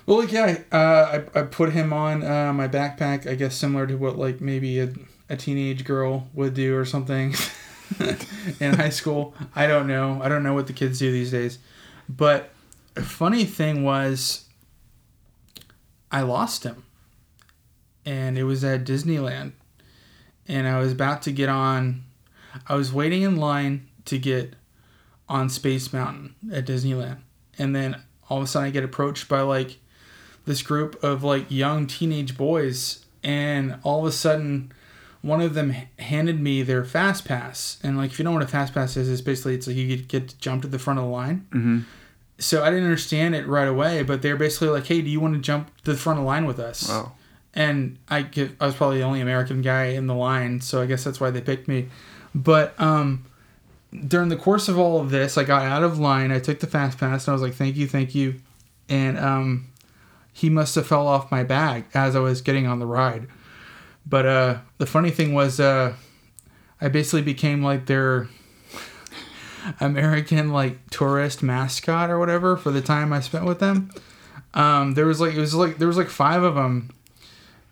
Well, like yeah, uh, I I put him on uh, my backpack. I guess similar to what like maybe a, a teenage girl would do or something in high school. I don't know. I don't know what the kids do these days. But a funny thing was, I lost him, and it was at Disneyland, and I was about to get on. I was waiting in line to get on Space Mountain at Disneyland, and then all of a sudden I get approached by like this group of like young teenage boys, and all of a sudden, one of them handed me their fast pass. And like, if you don't know what a fast pass is, it's basically it's like you get to jump to the front of the line. Mm-hmm. so I didn't understand it right away, but they're basically like, "Hey, do you want to jump to the front of the line with us?" Wow. And I get, I was probably the only American guy in the line, so I guess that's why they picked me. But um, during the course of all of this, I got out of line. I took the fast pass, and I was like, "Thank you, thank you," and um, he must have fell off my bag as I was getting on the ride. But uh, the funny thing was, uh, I basically became like their American like tourist mascot or whatever for the time I spent with them. Um, there was like it was like there was like five of them,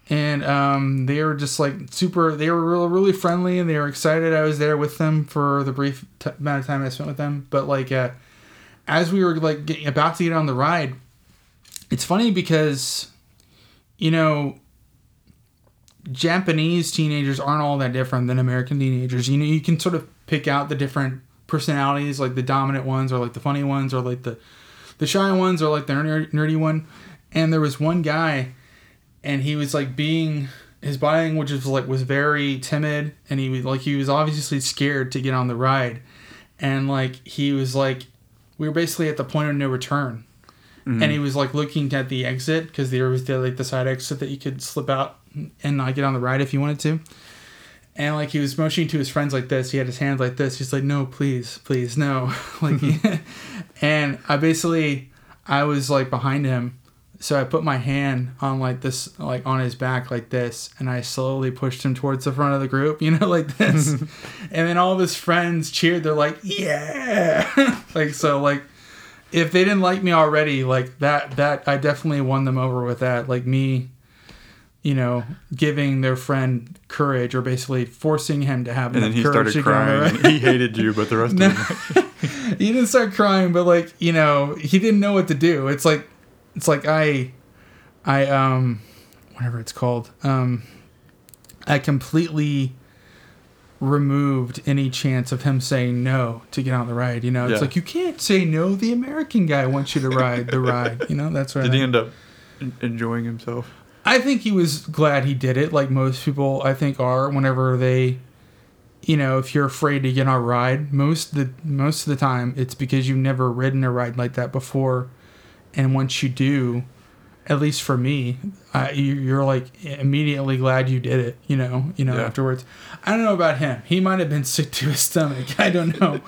and um, they were just like super. They were really really friendly and they were excited. I was there with them for the brief t- amount of time I spent with them. But like uh, as we were like getting, about to get on the ride, it's funny because you know Japanese teenagers aren't all that different than American teenagers. You know, you can sort of pick out the different personalities, like the dominant ones, or like the funny ones, or like the the shy ones, or like the nerdy one. And there was one guy, and he was like being his body language was like was very timid, and he was like he was obviously scared to get on the ride, and like he was like we were basically at the point of no return. Mm-hmm. And he was like looking at the exit because there was the, like the side exit that you could slip out and not get on the ride if you wanted to. And like he was motioning to his friends like this. He had his hands like this. He's like, "No, please, please, no." like, and I basically, I was like behind him, so I put my hand on like this, like on his back like this, and I slowly pushed him towards the front of the group, you know, like this. and then all of his friends cheered. They're like, "Yeah!" like so, like if they didn't like me already, like that, that I definitely won them over with that. Like me you know, giving their friend courage or basically forcing him to have and then he started crying. he hated you, but the rest no, of them. he didn't start crying, but like you know, he didn't know what to do. It's like, it's like I, I um, whatever it's called, um, I completely removed any chance of him saying no to get on the ride. You know, it's yeah. like you can't say no. The American guy wants you to ride the ride. You know, that's what. Did I he end up enjoying himself? I think he was glad he did it, like most people I think are whenever they you know, if you're afraid to get on a ride, most the most of the time it's because you've never ridden a ride like that before, and once you do, at least for me, uh, you, are like immediately glad you did it. You know, you know yeah. afterwards. I don't know about him. He might have been sick to his stomach. I don't know,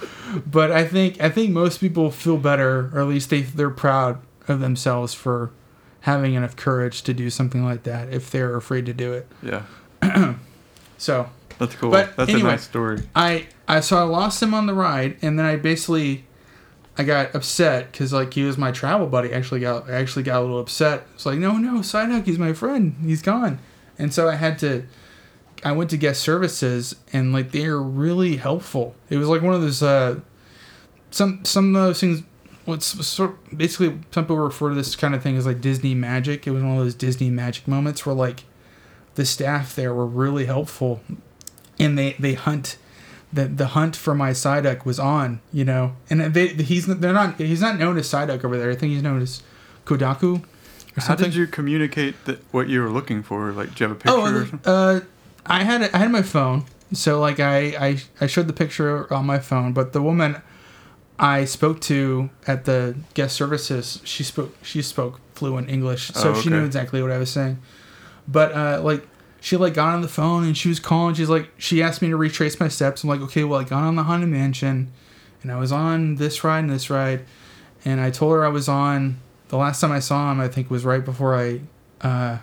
but I think I think most people feel better, or at least they they're proud of themselves for having enough courage to do something like that if they're afraid to do it. Yeah. so. That's cool. But That's anyway, a nice story. I, I so I lost him on the ride, and then I basically, I got upset because like he was my travel buddy. Actually got I actually got a little upset. It's like no no Psyduck, he's my friend. He's gone, and so I had to. I went to guest services, and like they are really helpful. It was like one of those. Uh, some some of those things what's sort basically some people refer to this kind of thing as like Disney magic. It was one of those Disney magic moments where like the staff there were really helpful, and they they hunt. The, the hunt for my Psyduck was on, you know, and they he's they're not he's not known as Psyduck over there. I think he's known as Kodaku. How did you communicate that what you were looking for? Like, do you have a picture? Oh, uh, I had I had my phone, so like I, I I showed the picture on my phone, but the woman I spoke to at the guest services, she spoke she spoke fluent English, so oh, okay. she knew exactly what I was saying. But uh, like she like got on the phone and she was calling. She's like she asked me to retrace my steps. I'm like, okay, well I got on the Haunted Mansion, and I was on this ride and this ride, and I told her I was on. The last time I saw him, I think was right before I, uh,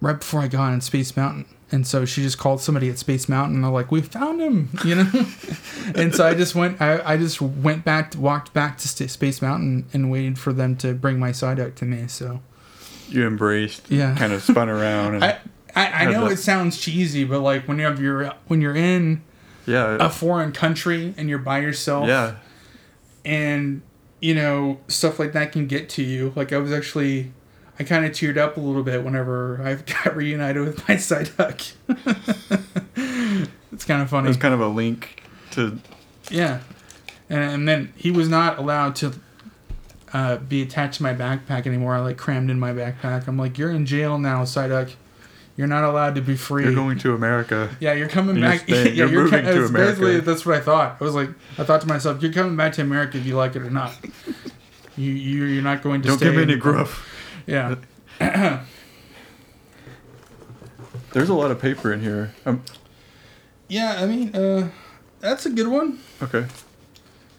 right before I got on Space Mountain and so she just called somebody at Space Mountain. And they're like, "We found him," you know. and so I just went. I, I just went back, walked back to Space Mountain, and waited for them to bring my Psyduck to me. So you embraced, yeah, kind of spun around. And I, I, I know it sounds cheesy, but like when you're when you're in yeah a foreign country and you're by yourself, yeah, and you know stuff like that can get to you. Like I was actually I kind of teared up a little bit whenever I got reunited with my Psyduck. it's kind of funny. It's kind of a link to. Yeah, and, and then he was not allowed to uh, be attached to my backpack anymore. I like crammed in my backpack. I'm like, you're in jail now, Psyduck. You're not allowed to be free. You're going to America. Yeah, you're coming you're back. Yeah, you're, you're moving co- to America. Basically, that's what I thought. I was like, I thought to myself, you're coming back to America if you like it or not. You you you're not going to Don't give me any gruff. Yeah. There's a lot of paper in here. Um, Yeah, I mean, uh, that's a good one. okay.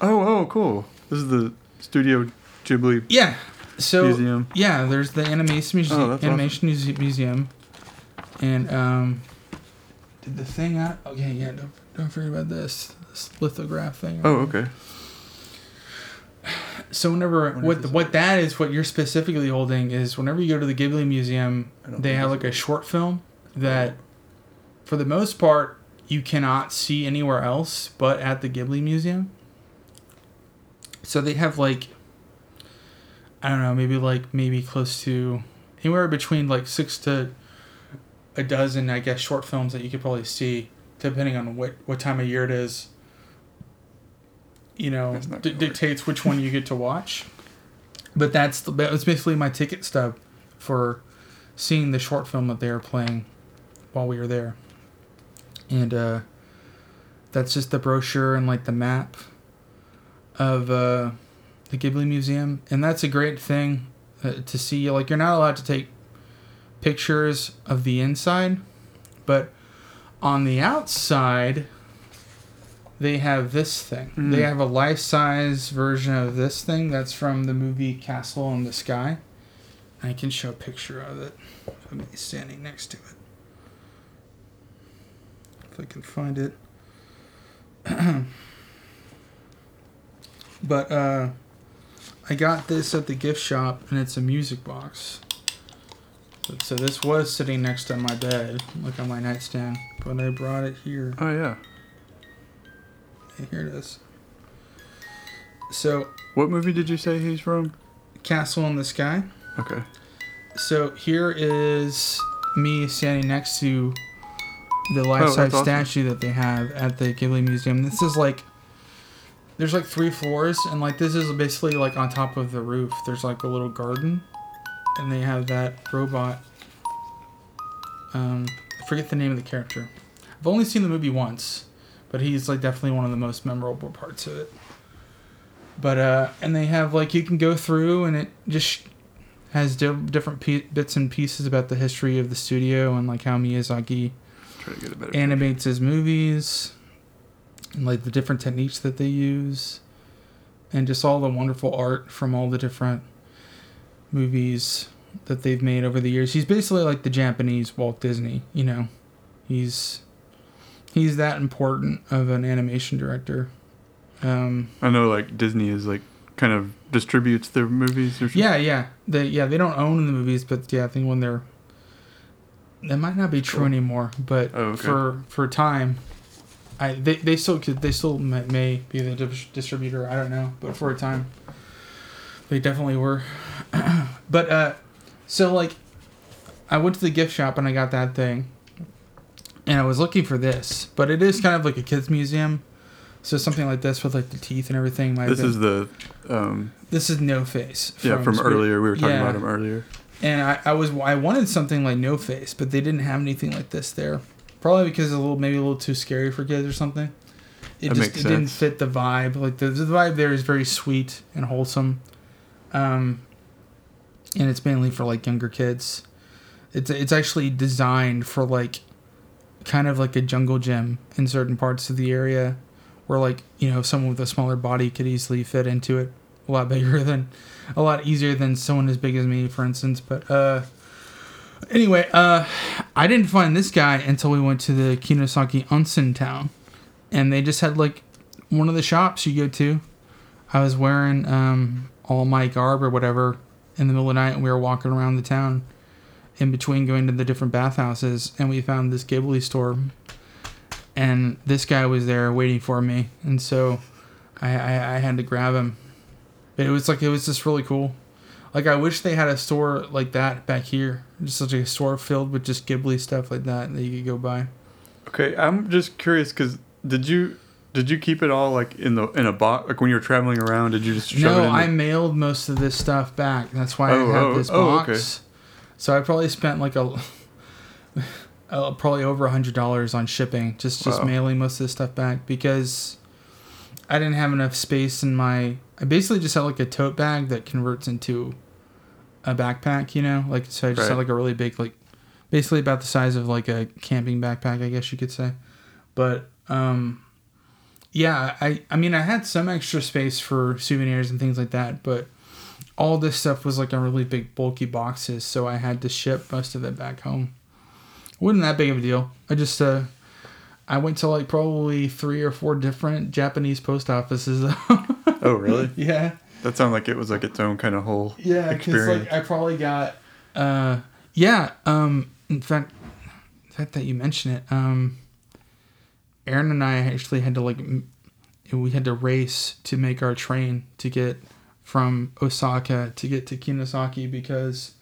Oh, oh, cool. This is the Studio Ghibli. Yeah. So Museum. yeah, there's the animation museum, Oh, that's animation muse- museum, and um, did the thing out? Okay, yeah. Don't don't forget about this, this lithograph thing. Oh, okay. So whenever What is what this? what that is, what you're specifically holding is whenever you go to the Ghibli Museum, they have like a short film that, for the most part, you cannot see anywhere else but at the Ghibli Museum. So they have like, I don't know, maybe like maybe close to anywhere between like six to a dozen, I guess, short films that you could probably see, depending on what what time of year it is. You know, d- dictates which one you get to watch. But that's the, that was basically my ticket stub for seeing the short film that they were playing while we were there. And uh, that's just the brochure and like the map of uh, the Ghibli Museum, and that's a great thing uh, to see. Like you're not allowed to take pictures of the inside, but on the outside, they have this thing. Mm. They have a life-size version of this thing that's from the movie Castle in the Sky. I can show a picture of it. me standing next to it. If I can find it. but uh, I got this at the gift shop, and it's a music box. So this was sitting next to my bed, like on my nightstand, but I brought it here. Oh, yeah. And here it is. So, What movie did you say he's from? Castle in the Sky. Okay. So here is me standing next to the Oh, life-size that's awesome. statue that they have at the Ghibli Museum. This is like there's like three floors, and like this is basically like on top of the roof. There's like a little garden, and they have that robot. Um, I forget the name of the character. I've only seen the movie once, but he's like definitely one of the most memorable parts of it. But uh, and they have like you can go through, and it just has di- different pe- bits and pieces about the history of the studio and like how Miyazaki Try to get a better. animates his movies and like the different techniques that they use and just all the wonderful art from all the different movies that they've made over the years. He's basically like the Japanese Walt Disney, you know. He's he's that important of an animation director. Um I know, like, Disney is, like, kind of distributes their movies or something. Yeah, yeah. They yeah, they don't own the movies, but yeah, I think when they're that might not be true anymore, but Oh, okay. for for time I they, they still could they still may, may be the dis- distributor, I don't know, but for a time they definitely were. but uh so like I went to the gift shop and I got that thing. And I was looking for this, but it is kind of like a kids museum. So something like this with like the teeth and everything might This have been, is the, um, this is no face. yeah, from Spirit- earlier. We were talking Yeah. about him earlier. and I, I was I wanted something like No Face, but they didn't have anything like this there. Probably because it's a little maybe a little too scary for kids or something. It That just it didn't fit the vibe. Like the, the vibe there is very sweet and wholesome, um, and it's mainly for like younger kids. It's it's actually designed for like kind of like a jungle gym in certain parts of the area, where like you know someone with a smaller body could easily fit into it a lot bigger than a lot easier than someone as big as me, for instance. But uh, anyway, uh, I didn't find this guy until we went to the Kinosaki Onsen town, and they just had like one of the shops you go to. I was wearing um, all my garb or whatever in the middle of the night, and we were walking around the town in between going to the different bathhouses, and we found this Ghibli store, and this guy was there waiting for me, and so I, I, I had to grab him. But it was like it was just really cool. Like I wish they had a store like that back here, just such a store filled with just Ghibli stuff like that that you could go buy. Okay, I'm just curious because did you did you keep it all like in the in a box? Like when you were traveling around, did you just shove it No? I the- mailed most of this stuff back. That's why Oh, I have oh, this oh, box. okay. So I probably spent like a uh, probably over a hundred dollars on shipping, just just Wow. mailing most of this stuff back because I didn't have enough space in my. I basically just had like a tote bag that converts into a backpack. You know, like so I just Right. had like a really big like, basically about the size of like a camping backpack, I guess you could say. But um, yeah, I I mean I had some extra space for souvenirs and things like that, but all this stuff was like on really big bulky boxes, so I had to ship most of it back home. wasn't that big of a deal. I just uh I went to like probably three or four different Japanese post offices. Oh, really? yeah. That sounded like it was like its own kind of whole Yeah, because experience. like I probably got, uh, yeah. Um, in fact, the fact that you mention it, um, Aaron and I actually had to like, we had to race to make our train to get from Osaka to get to Kinosaki because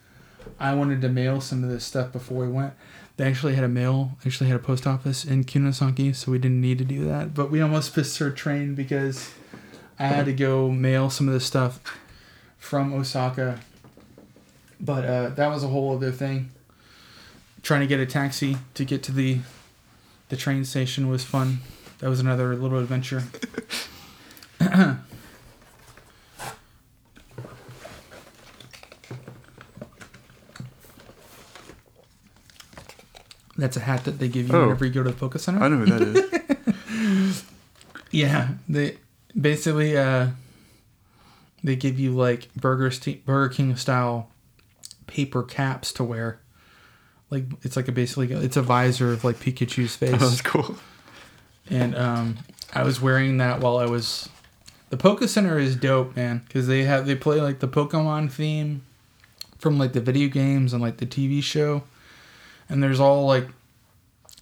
I wanted to mail some of this stuff before we went. They actually had a mail, actually had a post office in Kinosaki, so we didn't need to do that. But we almost missed our train because I had to go mail some of this stuff from Osaka. But uh, that was a whole other thing. Trying to get a taxi to get to the the train station was fun. That was another little adventure. That's a hat that they give you Oh. whenever you go to the Poke Center. I know who that is. Yeah, they basically uh they give you like Burger St- Burger King style paper caps to wear. Like it's like a basically it's a visor of like Pikachu's that was face. cool. and um I was wearing that while I was the Poke Center is dope, man, cuz they have they play like the Pokemon theme from like the video games and like the TV show. And there's all like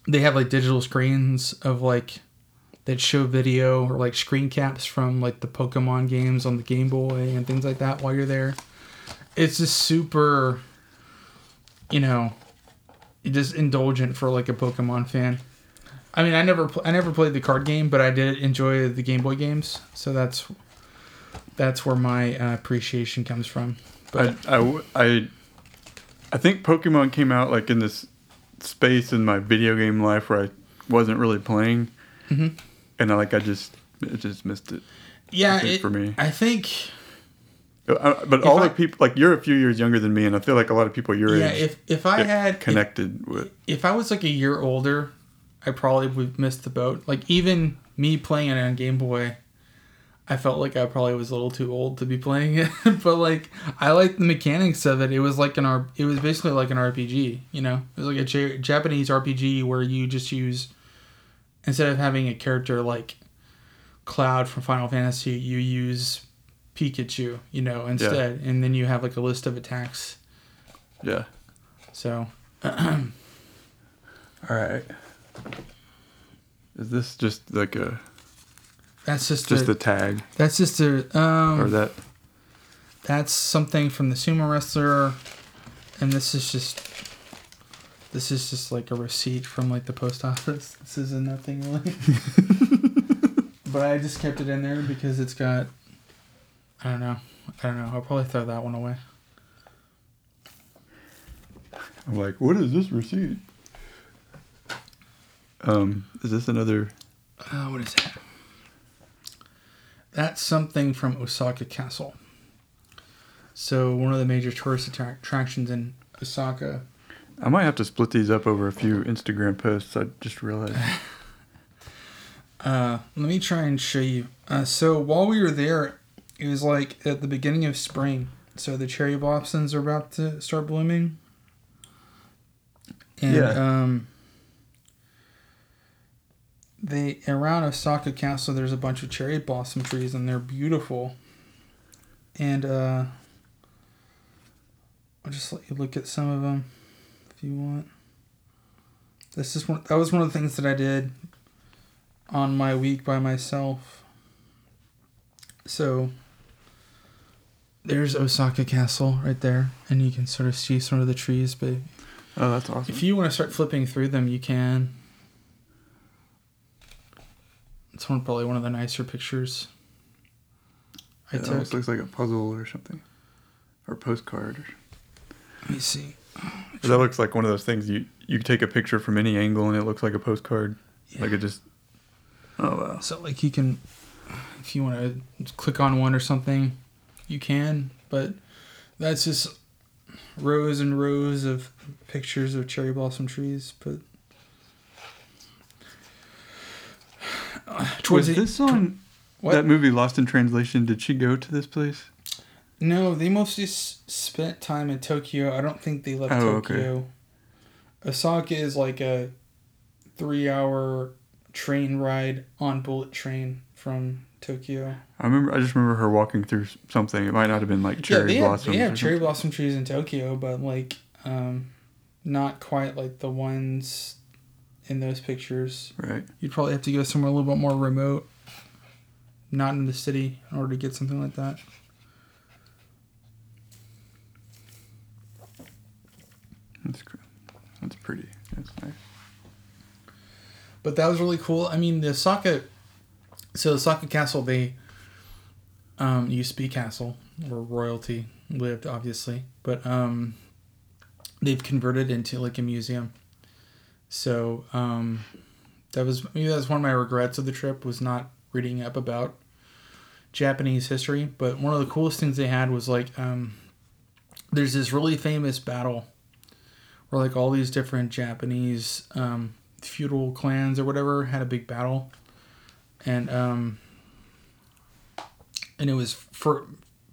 they have like digital screens of like that show video or like screen caps from like the Pokemon games on the Game Boy and things like that while you're there. It's just super, you know, just indulgent for like a Pokemon fan. I mean, I never pl- I never played the card game, but I did enjoy the Game Boy games, so that's that's where my uh, appreciation comes from. But I I, I think Pokemon came out like in this space in my video game life where I wasn't really playing, Mhm. And I like I just I just missed it. Yeah, it- for me. I think Uh, But all I- the people like you're a few years younger than me, and I feel like a lot of people your yeah, age if if I had if- connected with. if I was like a year older, I probably would miss the boat. Like even me playing it on Game Boy, I felt like I probably was a little too old to be playing it. but like I liked the mechanics of it. It was like an R. It was basically like an RPG. You know, it was like a J- Japanese RPG where you just use instead of having a character like Cloud from Final Fantasy, you use Pikachu. You know, instead, and then you have like a list of attacks. Yeah. So All right. Is this just like a that's just just a, the tag that's just a um or that? That's something from the sumo wrestler, and this is just this is just like a receipt from like the post office. This is a nothing really, but I just kept it in there because it's got. I don't know. I don't know. I'll probably throw that one away. I'm like, what is this receipt? Um, is this another? Uh, what is that? That's something from Osaka Castle. So one of the major tourist attrac- attractions in Osaka. I might have to split these up over a few Instagram posts. I just realized. Uh, let me try and show you. Uh, so while we were there, it was like at the beginning of spring. So the cherry blossoms are about to start blooming. And Yeah. um, they around Osaka Castle, there's a bunch of cherry blossom trees, and they're beautiful. And uh, I'll just let you look at some of them if you want. This is one. That was one of the things that I did on my week by myself. So there's Osaka Castle right there, and you can sort of see some of the trees. But Oh, that's awesome. if you want to start flipping through them, you can. It's one probably one of the nicer pictures. I it took. almost looks like a puzzle or something, or postcard. Let me see. That looks like one of those things you you take a picture from any angle and it looks like a postcard. Yeah. Like it just. Oh wow. So like you can if you want to click on one or something, you can. But that's just rows and rows of pictures of cherry blossom trees. But was this on what? that movie Lost in Translation? Did she go to this place? No, they mostly s- spent time in Tokyo. I don't think they left oh, Tokyo. Okay. Osaka is like a three-hour train ride on bullet train from Tokyo. I remember. I just remember her walking through something. It might not have been like cherry yeah, blossoms. Yeah, cherry blossom trees in Tokyo, but like, um, not quite like the ones in those pictures. Right. You'd probably have to go somewhere a little bit more remote, not in the city, in order to get something like that. That's that's pretty. That's nice. But that was really cool. I mean, the Osaka, so the Osaka Castle, they um, used to be castle where royalty lived, obviously, but um, they've converted into like a museum. So um, that was maybe that's one of my regrets of the trip was not reading up about Japanese history. But one of the coolest things they had was like um, there's this really famous battle where like all these different Japanese um, feudal clans or whatever had a big battle, and um, and it was for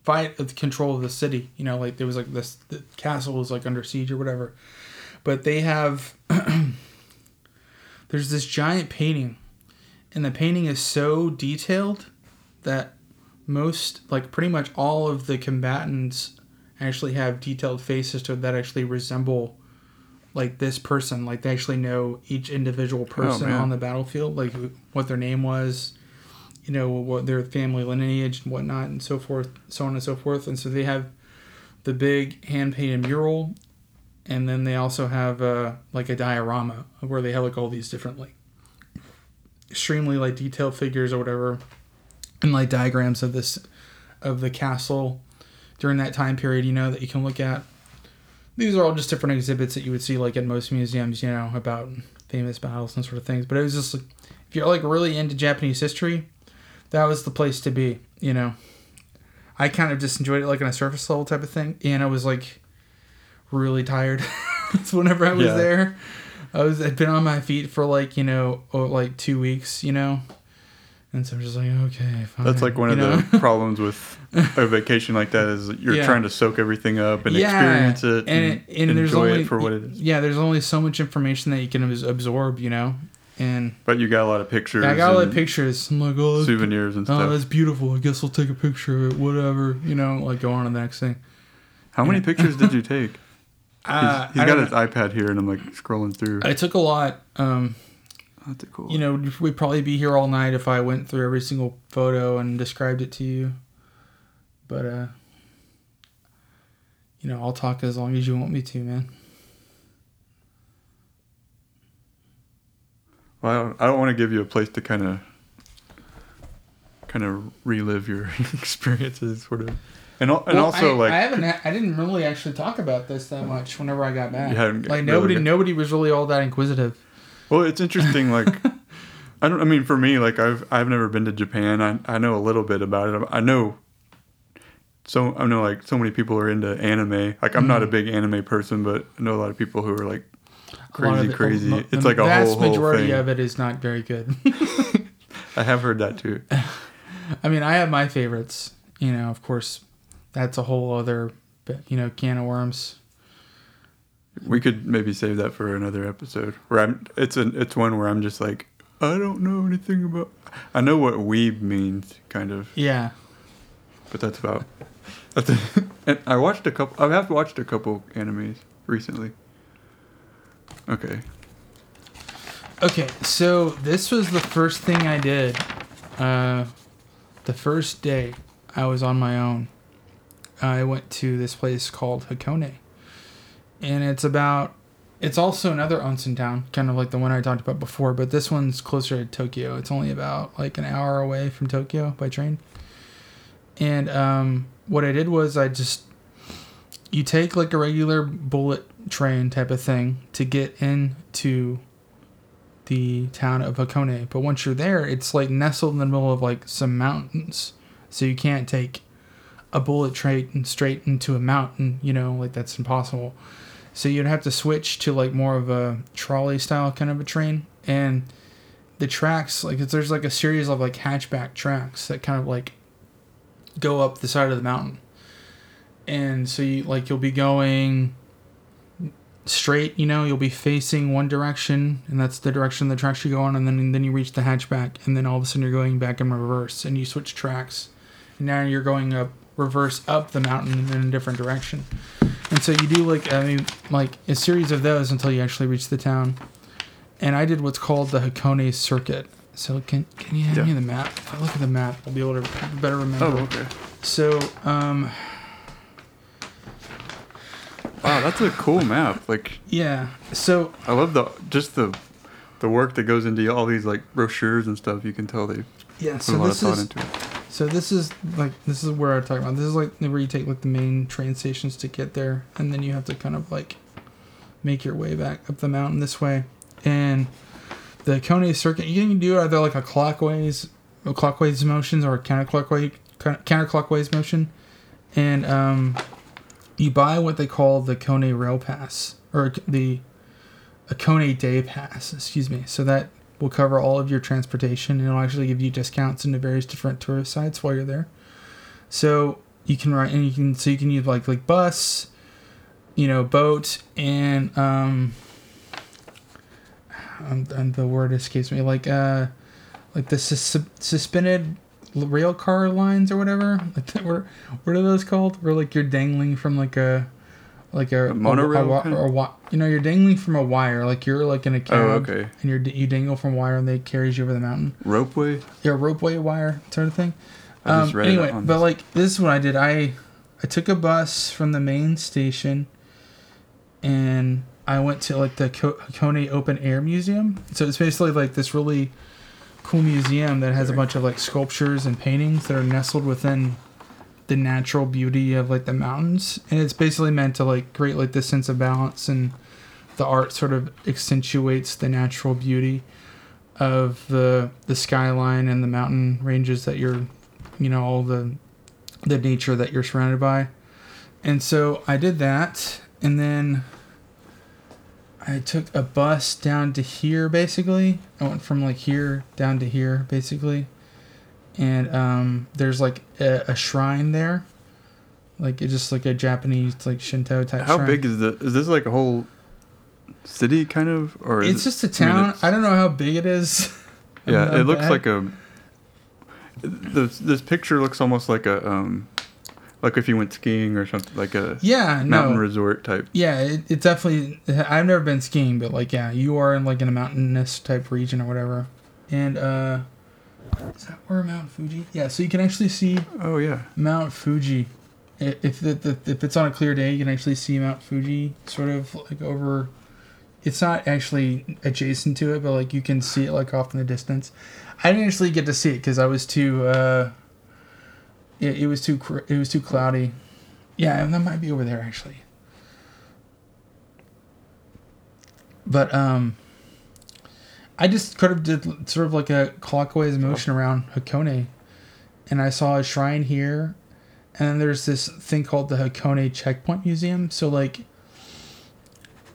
fight of the control of the city. You know, like there was like this the castle was like under siege or whatever, but they have there's this giant painting, and the painting is so detailed that most, like pretty much all of the combatants actually have detailed faces to that actually resemble like this person. Like they actually know each individual oh, person oh, on the battlefield, like what their name was, you know, what their family lineage and whatnot, and so forth, so on and so forth. And so they have the big hand painted mural and then they also have uh, like a diorama where they have like all these different like extremely like detailed figures or whatever and like diagrams of this of the castle during that time period you know that you can look at these are all just different exhibits that you would see like in most museums you know about famous battles and sort of things but it was just like if you're like really into japanese history that was the place to be you know i kind of just enjoyed it like on a surface level type of thing and i was like really tired. whenever I was yeah. there. I was I'd been on my feet for like you know oh, like two weeks, you know, and so I'm just like okay. Fine. That's like one you of know? the problems with a vacation like that is you're yeah. trying to soak everything up and yeah. experience it and, and, and enjoy only, it for what it is. Yeah, there's only so much information that you can absorb, you know. And but you got a lot of pictures. I got a lot of pictures. I'm like, oh, souvenirs and stuff. Oh, that's beautiful. I guess I'll take a picture of it. Whatever, you know. Like go on to the next thing. How many pictures did you take? Uh, he's, he's got his iPad here, and I'm like scrolling through. I took a lot. Um, That's cool. You know, we'd probably be here all night if I went through every single photo and described it to you. But uh, you know, I'll talk as long as you want me to, man. Well, I don't, I don't want to give you a place to kind of, kind of relive your experiences, sort of. And, and well, also I, like I haven't I didn't really actually talk about this that much whenever I got back. like nobody really nobody was really all that inquisitive. Well, it's interesting. Like I don't. I mean, for me, like I've I've never been to Japan. I I know a little bit about it. I know. So I know like so many people are into anime. Like I'm mm-hmm. not a mm-hmm. big anime person, but I know a lot of people who are like crazy, it, crazy. The, it's like a vast whole, majority thing. of it is not very good. I have heard that too. I mean, I have my favorites. You know, of course, that's a whole other you know can of worms. We could maybe save that for another episode. Where I'm, it's a, it's one where I'm just like, I don't know anything about. I know what weeb means, kind of. Yeah. But that's about. That's and I watched a couple. I have watched a couple animes recently. Okay. Okay, so this was the first thing I did. Uh, the first day I was on my own. I went to this place called Hakone. And it's about it's also another onsen town, kind of like the one I talked about before, but this one's closer to Tokyo. It's only about like an hour away from Tokyo by train. And um, what I did was I just you take like a regular bullet train type of thing to get into the town of Hakone. But once you're there, it's like nestled in the middle of like some mountains, so you can't take a bullet train straight into a mountain. You know, like that's impossible. So you'd have to switch to like more of a trolley style kind of a train, and the tracks like there's like a series of like switchback tracks that kind of like go up the side of the mountain, and so you like you'll be going straight, you know, you'll be facing one direction, and that's the direction the tracks you go on, and then and then you reach the switchback, and then all of a sudden you're going back in reverse, and you switch tracks, and now you're going up reverse up the mountain in a different direction, and so you do like I mean like a series of those until you actually reach the town, and I did what's called the Hakone Circuit. So can can you hand yeah. me the map? If I look at the map, I'll be able to better remember. Oh, okay. So um Wow, that's a cool map. Like yeah. So I love the just the the work that goes into all these like brochures and stuff. You can tell they yeah. So put a lot of thought is, into it. So this is like this is where I talk about. This is like where you take like the main train stations to get there, and then you have to kind of like make your way back up the mountain this way. And the Kone circuit, you can do either like a clockwise, clockwise motions or a counterclockwise counterclockwise motion, and um, you buy what they call the Kone Rail Pass or the Hakone Day Pass, excuse me. So that will cover all of your transportation and it'll actually give you discounts into various different tourist sites while you're there. So you can write and you can so you can use like like bus, you know, boat and um, um and the word escapes me like uh like the sus- suspended rail car lines or whatever. Like what, what are those called? Where like you're dangling from like a like a, a monorail, a, a, a, you know, you're dangling from a wire. Like you're like in a cab, oh, okay. and you're you dangle from wire, and they carries you over the mountain. Ropeway. Yeah, ropeway wire sort of thing. Um, anyway, but like this is what I did. I I took a bus from the main station, and I went to like the Hakone Open Air Museum. So it's basically like this really cool museum that has a bunch of like sculptures and paintings that are nestled within the natural beauty of like the mountains and it's basically meant to like create like this sense of balance and the art sort of accentuates the natural beauty of the the skyline and the mountain ranges that you're you know all the the nature that you're surrounded by and so i did that and then I took a bus down to here basically. I went from like here down to here basically. And um, there's like a, a shrine there. Like it's just like a Japanese like Shinto type How shrine. big is the is this like a whole city kind of or It's just a town. I, mean, I, don't know how big it is. yeah, it looks like a this this picture looks almost like a um like if you went skiing or something like a yeah mountain no. resort type yeah it, it definitely i've never been skiing but like yeah you are in like in a mountainous type region or whatever and uh is that where mount fuji yeah so you can actually see oh yeah mount fuji if the, the, if it's on a clear day you can actually see mount fuji sort of like over it's not actually adjacent to it but like you can see it like off in the distance i didn't actually get to see it because i was too uh it, it was too it was too cloudy. Yeah, and that might be over there actually. But um, I just could have did sort of like a clockwise motion around Hakone, and I saw a shrine here, and then there's this thing called the Hakone Checkpoint Museum. So like,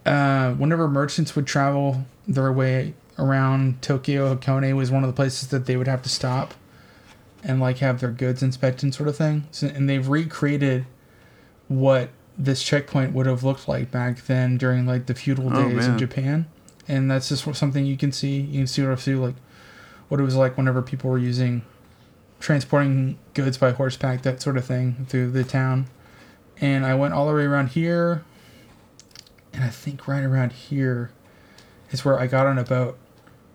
uh, whenever merchants would travel their way around Tokyo, Hakone was one of the places that they would have to stop and like have their goods inspected sort of thing. So, and they've recreated what this checkpoint would have looked like back then during like the feudal oh, days of Japan. And that's just something you can see. You can see what see like what it was like whenever people were using transporting goods by horseback, that sort of thing, through the town. And I went all the way around here, and I think right around here is where I got on a boat,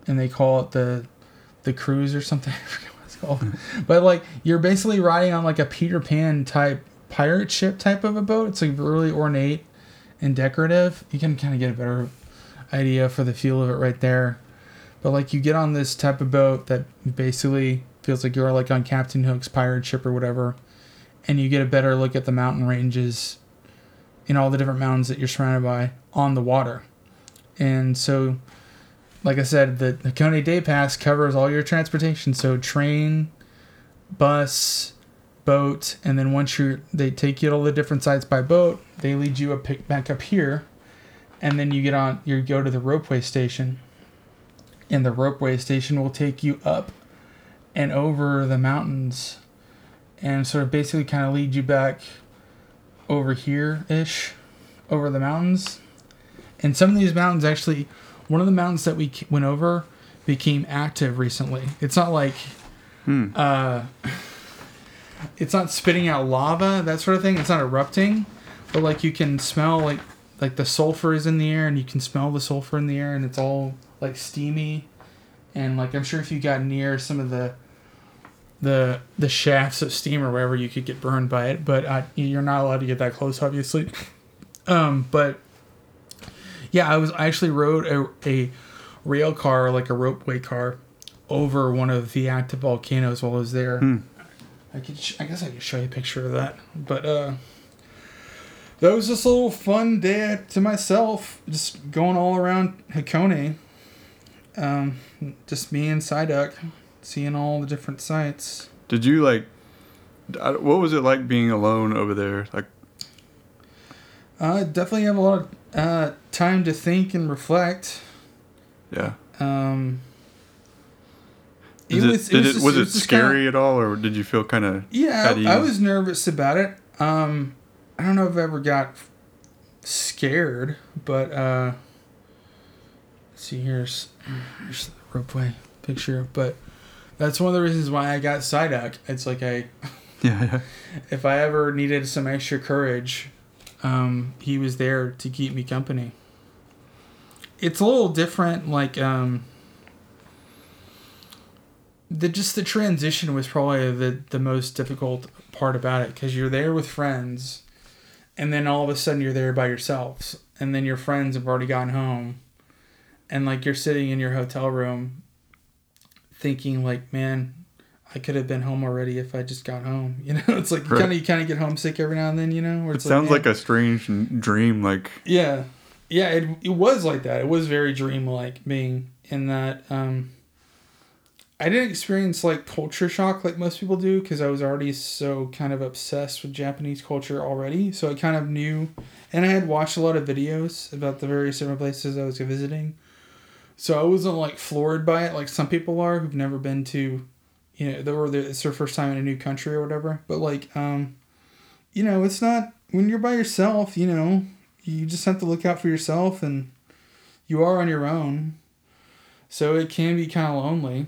and they call it the the cruise or something. I forget what it's called. but like you're basically riding on like a Peter Pan type pirate ship type of a boat. It's like really ornate and decorative. You can kind of get a better idea for the feel of it right there. But like you get on this type of boat that basically feels like you're like on Captain Hook's pirate ship or whatever, and you get a better look at the mountain ranges and all the different mountains that you're surrounded by on the water. And so like I said, the Hakone Day Pass covers all your transportation. So train, bus, boat, and then once you they take you to all the different sites by boat, they lead you up pick back up here, and then you get on you go to the ropeway station. And the ropeway station will take you up and over the mountains and sort of basically kind of lead you back over here ish over the mountains. And some of these mountains actually one of the mountains that we went over became active recently. It's not like Hmm. uh it's not spitting out lava, that sort of thing. It's not erupting, but like you can smell like like the sulfur is in the air and you can smell the sulfur in the air and it's all like steamy. And like I'm sure if you got near some of the the the shafts of steam or whatever you could get burned by it but uh, you're not allowed to get that close obviously. Um but yeah I was I actually rode a, a rail car like a ropeway car over one of the active volcanoes while I was there. Hmm. I could sh- I guess I could show you a picture of that but uh that was just a little fun day to myself just going all around Hakone um just me and Psyduck seeing all the different sites Did you like? What was it like being alone over there? Like, I definitely have a lot of uh, time to think and reflect. yeah. Um, it, was- it, just- was it, just scary kinda- at all, or did you feel kind of? yeah, I, I was nervous about it. Um, I don't know if I ever got scared, but uh, let's see, here's here's the ropeway picture. But that's one of the reasons why I got Psyduck. It's like I, Yeah, yeah. if I ever needed some extra courage, um, he was there to keep me company. It's a little different, like um, the just the transition was probably the the most difficult part about it because you're there with friends, and then all of a sudden you're there by yourselves, and then your friends have already gone home, and like you're sitting in your hotel room, thinking like, man, I could have been home already if I just got home. You know, it's like you Right. kind of you kind of get homesick every now and then. You know, It sounds man, like a strange dream. Like, yeah, yeah. It it was like that. It was very dreamlike being in that. Um, I didn't experience like culture shock like most people do because I was already so kind of obsessed with Japanese culture already. So I kind of knew, and I had watched a lot of videos about the various different places I was visiting. So I wasn't like floored by it like some people are who've never been to, you know, or it's their first time in a new country or whatever. But like, um, you know, it's not when you're by yourself. You know, you just have to look out for yourself, and you are on your own. So it can be kind of lonely.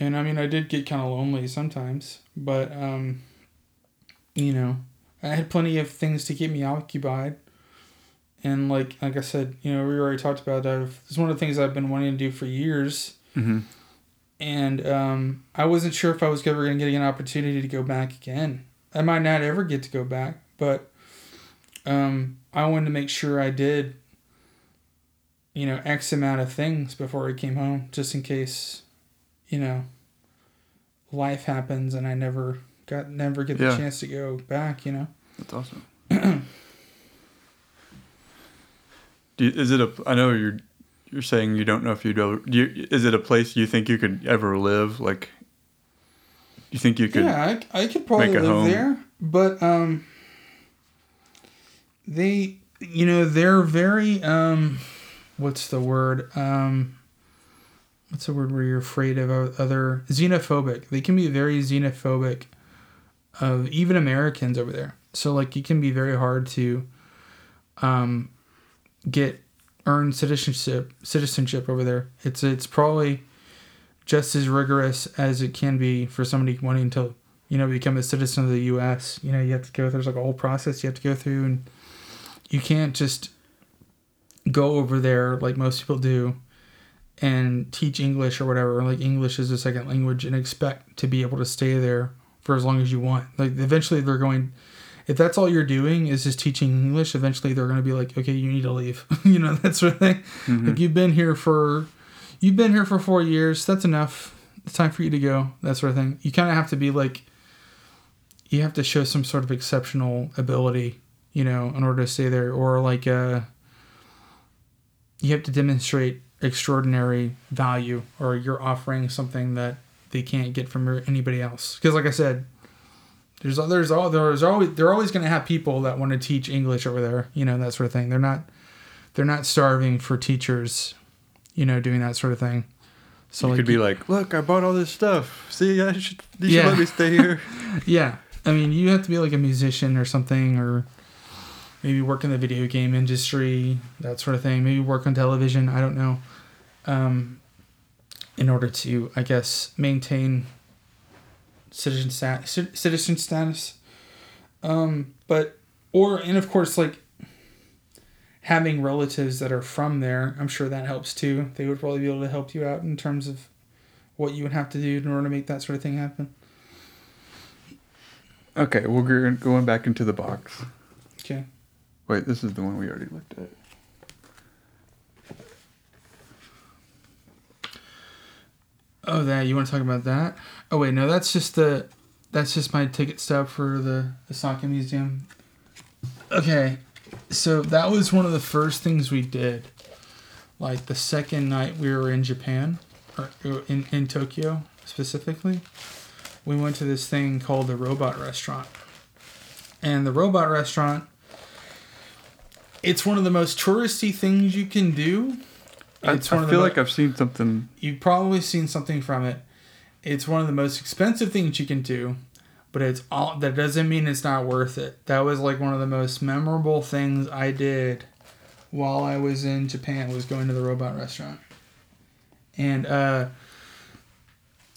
And I mean, I did get kind of lonely sometimes, but um, you know, I had plenty of things to keep me occupied. And like like I said, you know, we already talked about that. It's one of the things I've been wanting to do for years. hmm And um, I wasn't sure if I was ever going to get an opportunity to go back again. I might not ever get to go back, but um, I wanted to make sure I did, you know, X amount of things before I came home, just in case, you know, life happens and I never got never get the Yeah. chance to go back. You know. that's awesome. Do you, is it a? I know you're you're saying you don't know if you'd ever. Do you, is it a place you think you could ever live? Like, you think you could? yeah, I, I could probably make a live home. there, but um, they, you know, they're very um, what's the word um, what's the word where you're afraid of other xenophobic. They can be very xenophobic of even Americans over there. So like, it can be very hard to um, get earn citizenship citizenship over there. It's it's probably just as rigorous as it can be for somebody wanting to, you know, become a citizen of the U.S. You know, you have to go. Through, there's like a whole process you have to go through, and you can't just go over there like most people do and teach English or whatever, like English is a second language, and expect to be able to stay there for as long as you want. Like eventually, they're going. If that's all you're doing is just teaching English, eventually they're going to be like, okay, you need to leave. you know, that sort of thing. Mhm. Like you've been here for, you've been here for four years. That's enough. It's time for you to go. That sort of thing. You kind of have to be like, you have to show some sort of exceptional ability, you know, in order to stay there, or like, uh, you have to demonstrate extraordinary value or you're offering something that they can't get from anybody else. Because like I said, there's there's all there's always they're always going to have people that want to teach English over there, you know that sort of thing. They're not they're not starving for teachers, you know, doing that sort of thing. So you like, could be like, look, I bought all this stuff. See, I should you yeah. should let me stay here. yeah, I mean, you have to be like a musician or something, or maybe work in the video game industry, that sort of thing. Maybe work on television. I don't know. Um, in order to, I guess, maintain citizen stat- citizen status. Um, but or and of course like having relatives that are from there, I'm sure that helps too. They would probably be able to help you out in terms of what you would have to do in order to make that sort of thing happen. Okay, well, we're going back into the box. Okay. Wait, this is the one we already looked at. Oh, that you want to talk about that? Oh wait, no, that's just the that's just my ticket stub for the Osaka Museum. Okay, so that was one of the first things we did. Like the second night we were in Japan, or in in Tokyo specifically, we went to this thing called the Robot Restaurant, and the Robot Restaurant. It's one of the most touristy things you can do I, I feel like I've seen something. You've probably seen something from it. It's one of the most expensive things you can do, but it's all. That doesn't mean it's not worth it. That was like one of the most memorable things I did while I was in Japan. Was going to the robot restaurant, and uh,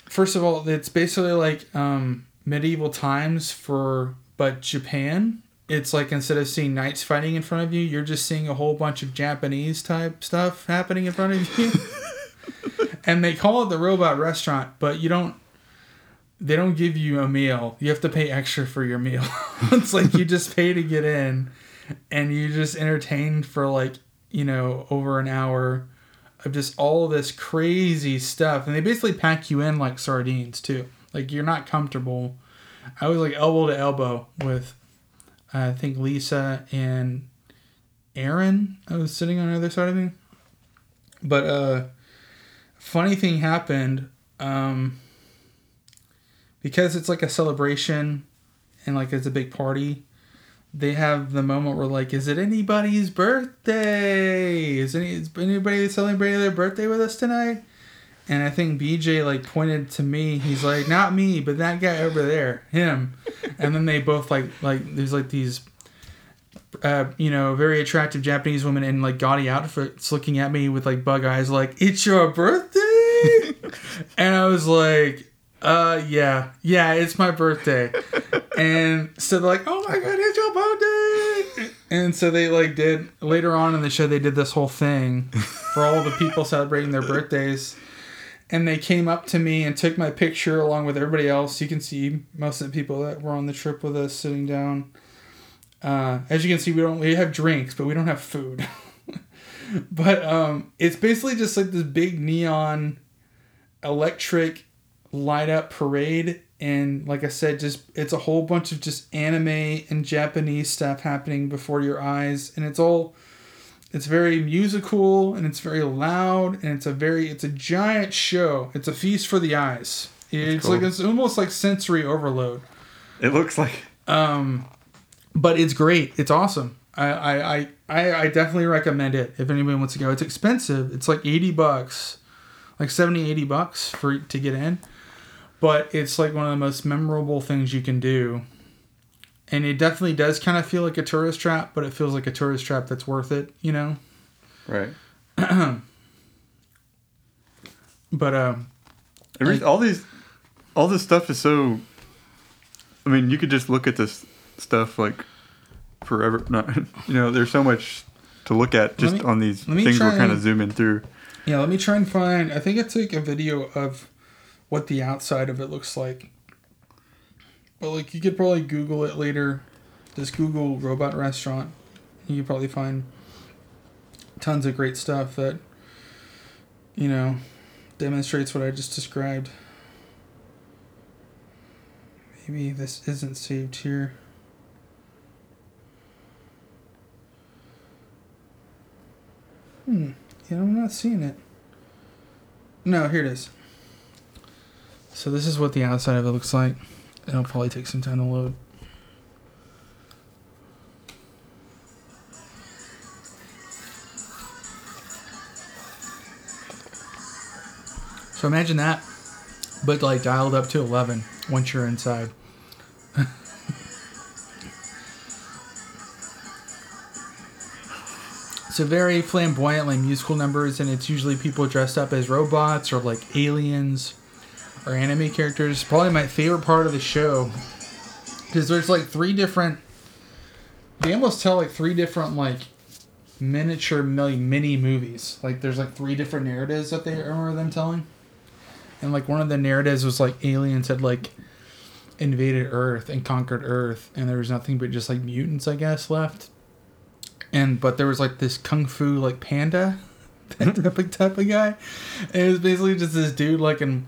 first of all, it's basically like um, medieval times for but Japan it's like instead of seeing knights fighting in front of you, you're just seeing a whole bunch of Japanese type stuff happening in front of you. and they call it the robot restaurant, but you don't they don't give you a meal. You have to pay extra for your meal. it's like you just pay to get in and you just entertained for like, you know, over an hour of just all this crazy stuff. And they basically pack you in like sardines too. Like you're not comfortable. I was like elbow to elbow with I think Lisa and Aaron I was sitting on the other side of me. But uh funny thing happened um because it's like a celebration and like it's a big party they have the moment where like is it anybody's birthday is any is anybody celebrating their birthday with us tonight and I think BJ like pointed to me. He's like, "Not me, but that guy over there, him." And then they both like like there's like these, uh, you know, very attractive Japanese women in like gaudy outfits looking at me with like bug eyes, like, "It's your birthday," and I was like, "Uh, yeah, yeah, it's my birthday." and so they're like, "Oh my god, it's your birthday!" And so they like did later on in the show they did this whole thing for all the people celebrating their birthdays and they came up to me and took my picture along with everybody else. You can see most of the people that were on the trip with us sitting down. Uh, as you can see, we don't we have drinks, but we don't have food. but um, it's basically just like this big neon, electric, light up parade, and like I said, just it's a whole bunch of just anime and Japanese stuff happening before your eyes, and it's all it's very musical and it's very loud and it's a very it's a giant show. It's a feast for the eyes. It's cool. like it's almost like sensory overload. It looks like. Um, but it's great. It's awesome. I, I, I, I definitely recommend it if anybody wants to go. It's expensive. It's like 80 bucks, like 70, 80 bucks for to get in. But it's like one of the most memorable things you can do and it definitely does kind of feel like a tourist trap, but it feels like a tourist trap that's worth it, you know. Right. but um, I, all these, all this stuff is so. I mean, you could just look at this stuff like forever. Not, you know, there's so much to look at just me, on these things we're kind of zooming through. Yeah, let me try and find. I think I took a video of what the outside of it looks like but like you could probably Google it later. Just Google robot restaurant. You could probably find tons of great stuff that you know demonstrates what I just described. Maybe this isn't saved here. Hmm. Yeah, I'm not seeing it. No, here it is. So this is what the outside of it looks like. It'll probably take some time to load. So imagine that, but like dialed up to 11 once you're inside. it's a very flamboyantly musical numbers, and it's usually people dressed up as robots or like aliens or anime characters. Probably my favorite part of the show because there's like three different. They almost tell like three different like miniature mini movies. Like there's like three different narratives that they remember them telling, and like one of the narratives was like aliens had like invaded Earth and conquered Earth, and there was nothing but just like mutants, I guess, left. And but there was like this kung fu like panda type of type of guy. And it was basically just this dude like in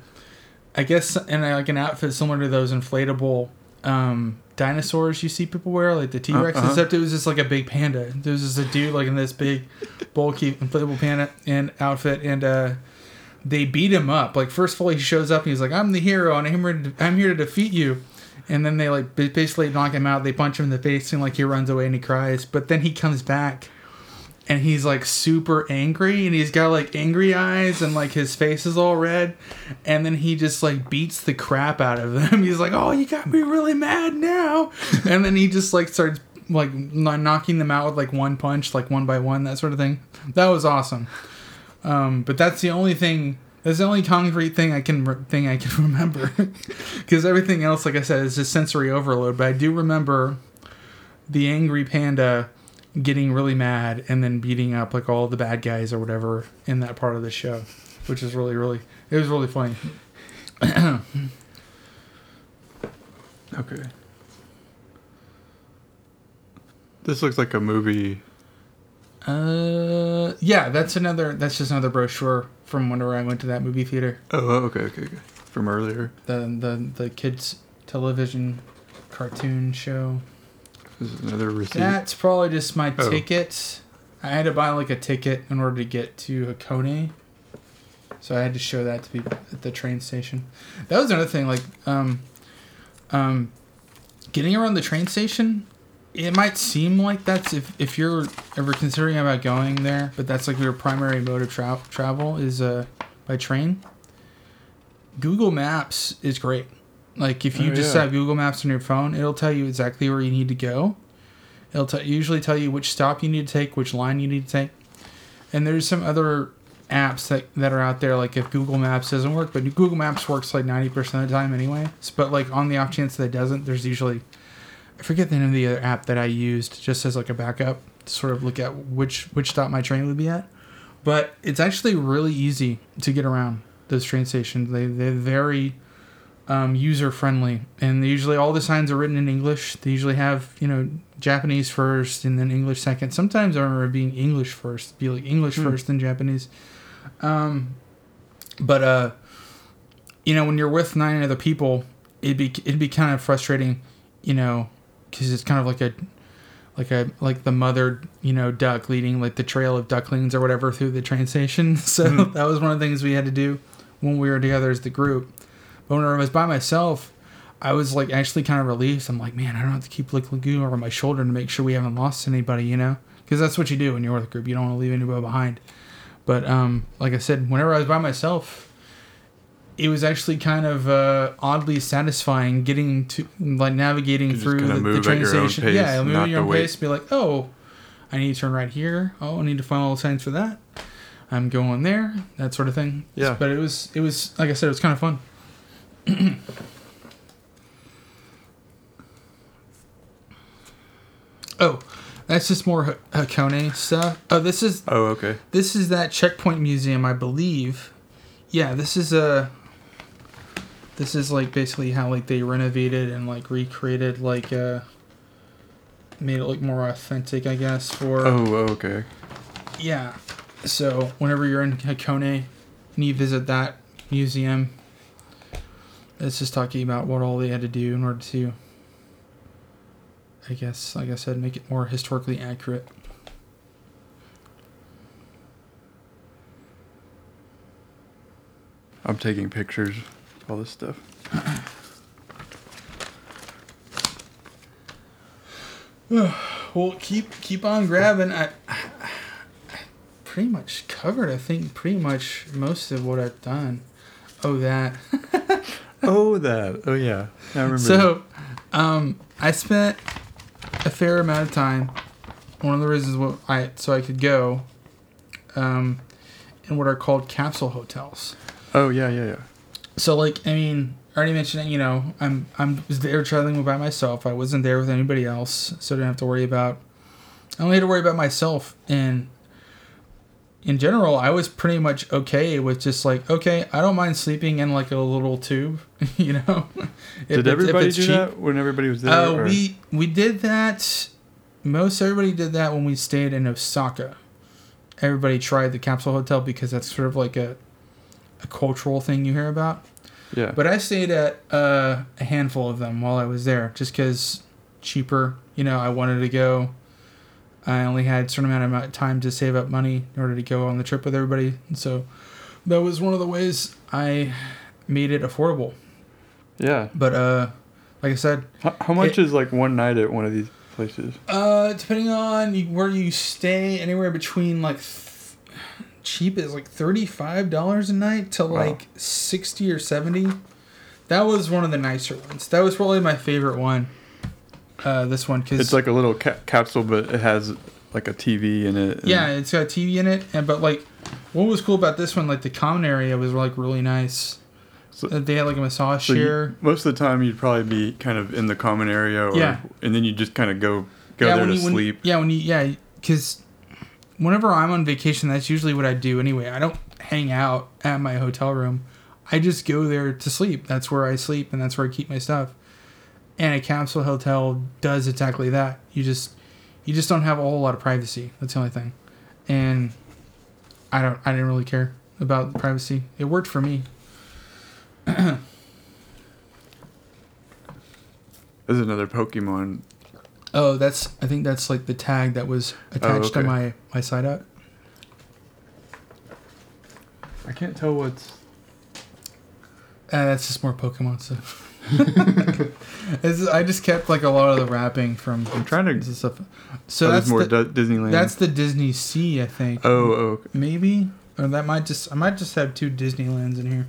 I guess in like an outfit similar to those inflatable um, dinosaurs you see people wear, like the T Rex, uh-huh. except it was just like a big panda. There was just a dude like in this big, bulky inflatable panda and outfit, and uh, they beat him up. Like first of all, he shows up and he's like, "I'm the hero, and I'm here to, I'm here to defeat you." And then they like basically knock him out. They punch him in the face, and like he runs away and he cries. But then he comes back and he's like super angry and he's got like angry eyes and like his face is all red and then he just like beats the crap out of them. He's like oh you got me really mad now. And then he just like starts like knocking them out with like one punch like one by one that sort of thing. That was awesome. Um, but that's the only thing that's the only concrete thing I can thing I can remember. Because everything else like I said is just sensory overload but I do remember the angry panda getting really mad and then beating up like all the bad guys or whatever in that part of the show, which is really really it was really funny. okay. This looks like a movie. Uh, yeah, that's another. That's just another brochure from whenever I went to that movie theater. Oh, oh okay, okay, okay. From earlier. The the the kids television cartoon show. This is another receipt. That's probably just my oh. ticket. I had to buy like a ticket in order to get to Hakone. So I had to show that to people at the train station. That was another thing, like um um getting around the train station, it might seem like that's if, if you're ever considering about going there, but that's like your primary mode of tra- travel is uh by train. Google Maps is great. Like if you oh, just yeah. have Google Maps on your phone, it'll tell you exactly where you need to go. It'll t- usually tell you which stop you need to take, which line you need to take. And there's some other apps that, that are out there, like if Google Maps doesn't work, but Google Maps works like 90% of the time anyway. But like on the off chance that it doesn't, there's usually, I forget the name of the other app that I used just as like a backup to sort of look at which, which stop my train would be at. But it's actually really easy to get around those train stations. They, they're very um, user friendly, and usually all the signs are written in English. They usually have you know Japanese first and then English second. Sometimes I remember being English first, be like English mm. first then Japanese. Um, but uh, you know when you're with nine other people, it'd be it'd be kind of frustrating, you know, because it's kind of like a like a like the mother you know duck leading like the trail of ducklings or whatever through the train station. So mm. that was one of the things we had to do when we were together as the group but when I was by myself, I was like actually kind of relieved. I'm like, man, I don't have to keep like looking over my shoulder to make sure we haven't lost anybody, you know? Because that's what you do when you're with a group. You don't want to leave anybody behind. But um, like I said, whenever I was by myself, it was actually kind of uh, oddly satisfying getting to like navigating through the, the, train station. Pace, yeah, moving at your own pace. Be like, oh, I need to turn right here. Oh, I need to find all the signs for that. I'm going there. That sort of thing. Yeah. But it was it was like I said, it was kind of fun. oh, that's just more Hakone stuff. Oh, this is. Oh, okay. This is that checkpoint museum, I believe. Yeah, this is a. This is like basically how like they renovated and like recreated like uh. Made it look more authentic, I guess. For. Oh, okay. Yeah, so whenever you're in Hakone, and you visit that museum, it's just talking about what all they had to do in order to, I guess, like I said, make it more historically accurate. I'm taking pictures of all this stuff. well, keep keep on grabbing. I, I pretty much covered. I think pretty much most of what I've done. Oh, that. oh, that. Oh, yeah. I remember. So, um, I spent a fair amount of time. One of the reasons what I so I could go, um, in what are called capsule hotels. Oh yeah, yeah, yeah. So like I mean, I already mentioned that you know I'm I'm was there traveling by myself. I wasn't there with anybody else, so I didn't have to worry about. I only had to worry about myself, and in general, I was pretty much okay with just like okay, I don't mind sleeping in like a little tube, you know. if did everybody do cheap. that when everybody was there? Uh, we we did that. Most everybody did that when we stayed in Osaka. Everybody tried the capsule hotel because that's sort of like a a cultural thing you hear about. Yeah. But I stayed at uh, a handful of them while I was there, just because cheaper. You know, I wanted to go. I only had a certain amount of time to save up money in order to go on the trip with everybody, and so that was one of the ways I made it affordable. Yeah. But uh, like I said, how, how much it, is like one night at one of these places? Uh, depending on where you stay, anywhere between like cheap is like $35 a night to wow. like 60 or 70 that was one of the nicer ones that was probably my favorite one uh, this one because it's like a little ca- capsule but it has like a tv in it yeah it's got a tv in it and but like what was cool about this one like the common area was like really nice so, they had like a massage so chair you, most of the time you'd probably be kind of in the common area or, yeah. and then you just kind of go go yeah, there to you, sleep when, yeah when you yeah because whenever I'm on vacation, that's usually what I do anyway. I don't hang out at my hotel room. I just go there to sleep. That's where I sleep and that's where I keep my stuff. And a capsule hotel does exactly that. You just you just don't have a whole lot of privacy. That's the only thing. And I don't I didn't really care about privacy. It worked for me. There's another Pokemon Oh, that's I think that's like the tag that was attached oh, okay. to my my side out. I can't tell what's. Uh, that's just more Pokemon stuff. I just kept like a lot of the wrapping from. I'm trying to stuff. So oh, that's more the, Disneyland. That's the Disney Sea, I think. Oh, oh okay. maybe, or that might just I might just have two Disneylands in here.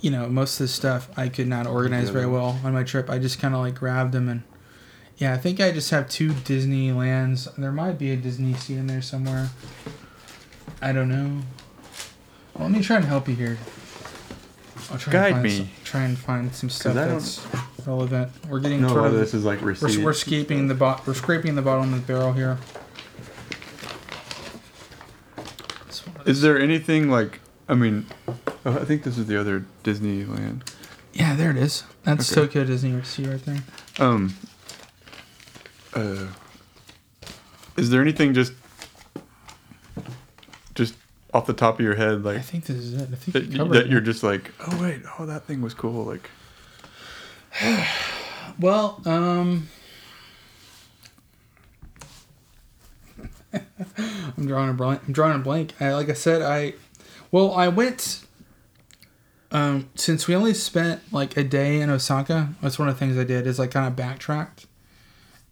you know, most of the stuff I could not organize very well on my trip. I just kind of like grabbed them and yeah, I think I just have two Disneylands. There might be a Disney Sea in there somewhere. I don't know. Well, let me try and help you here. I'll try Guide and me. Some, try and find some stuff that's relevant. We're getting no. Toward, this is like receipts. We're, we're scraping the bot. We're scraping the bottom of the barrel here. Is there anything like? I mean, Oh, I think this is the other Disneyland. Yeah, there it is. That's okay. Tokyo Disney Sea right there. Um. Uh. Is there anything just, just off the top of your head, like? I think this is it. I think that, you that you're just like, oh wait, oh that thing was cool, like. well, um. I'm drawing a blank. I'm drawing a blank. I, like I said, I, well, I went um, since we only spent like a day in Osaka, that's one of the things I did is like kind of backtracked,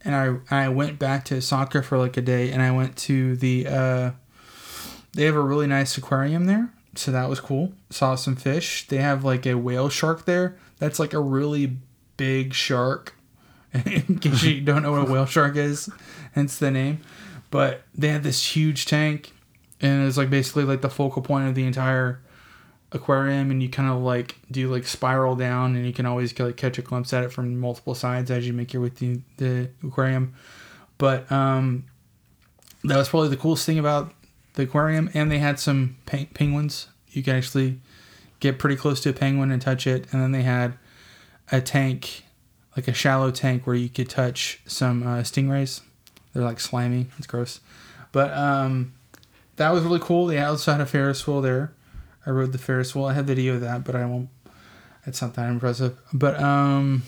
and I I went back to Osaka for like a day, and I went to the uh, they have a really nice aquarium there, so that was cool. Saw some fish. They have like a whale shark there. That's like a really big shark. in case you don't know what a whale shark is, hence the name. But they had this huge tank, and it was like basically like the focal point of the entire aquarium and you kind of like do like spiral down and you can always like catch a glimpse at it from multiple sides as you make your way through the aquarium but um that was probably the coolest thing about the aquarium and they had some pe- penguins you could actually get pretty close to a penguin and touch it and then they had a tank like a shallow tank where you could touch some uh, stingrays they're like slimy it's gross but um that was really cool they also had a ferris wheel there I rode the Ferris wheel. I have video of that, but I won't. It's not that impressive. But um,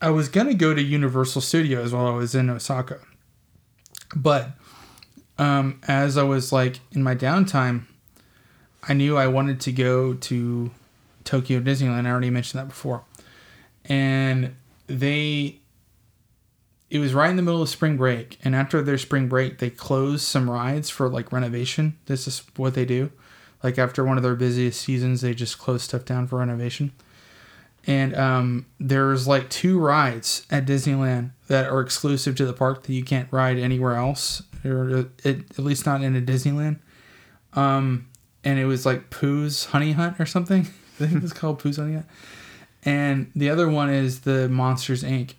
I was gonna go to Universal Studios while I was in Osaka, but um, as I was like in my downtime, I knew I wanted to go to Tokyo Disneyland. I already mentioned that before. And they it was right in the middle of spring break. And after their spring break they closed some rides for like renovation. This is what they do. Like after one of their busiest seasons they just close stuff down for renovation. And um, there's like two rides at disneyland that are exclusive to the park that you can't ride anywhere else or at, at least not in a disneyland um, and it was like pooh's honey hunt or something i think it's called pooh's honey hunt and the other one is the monsters inc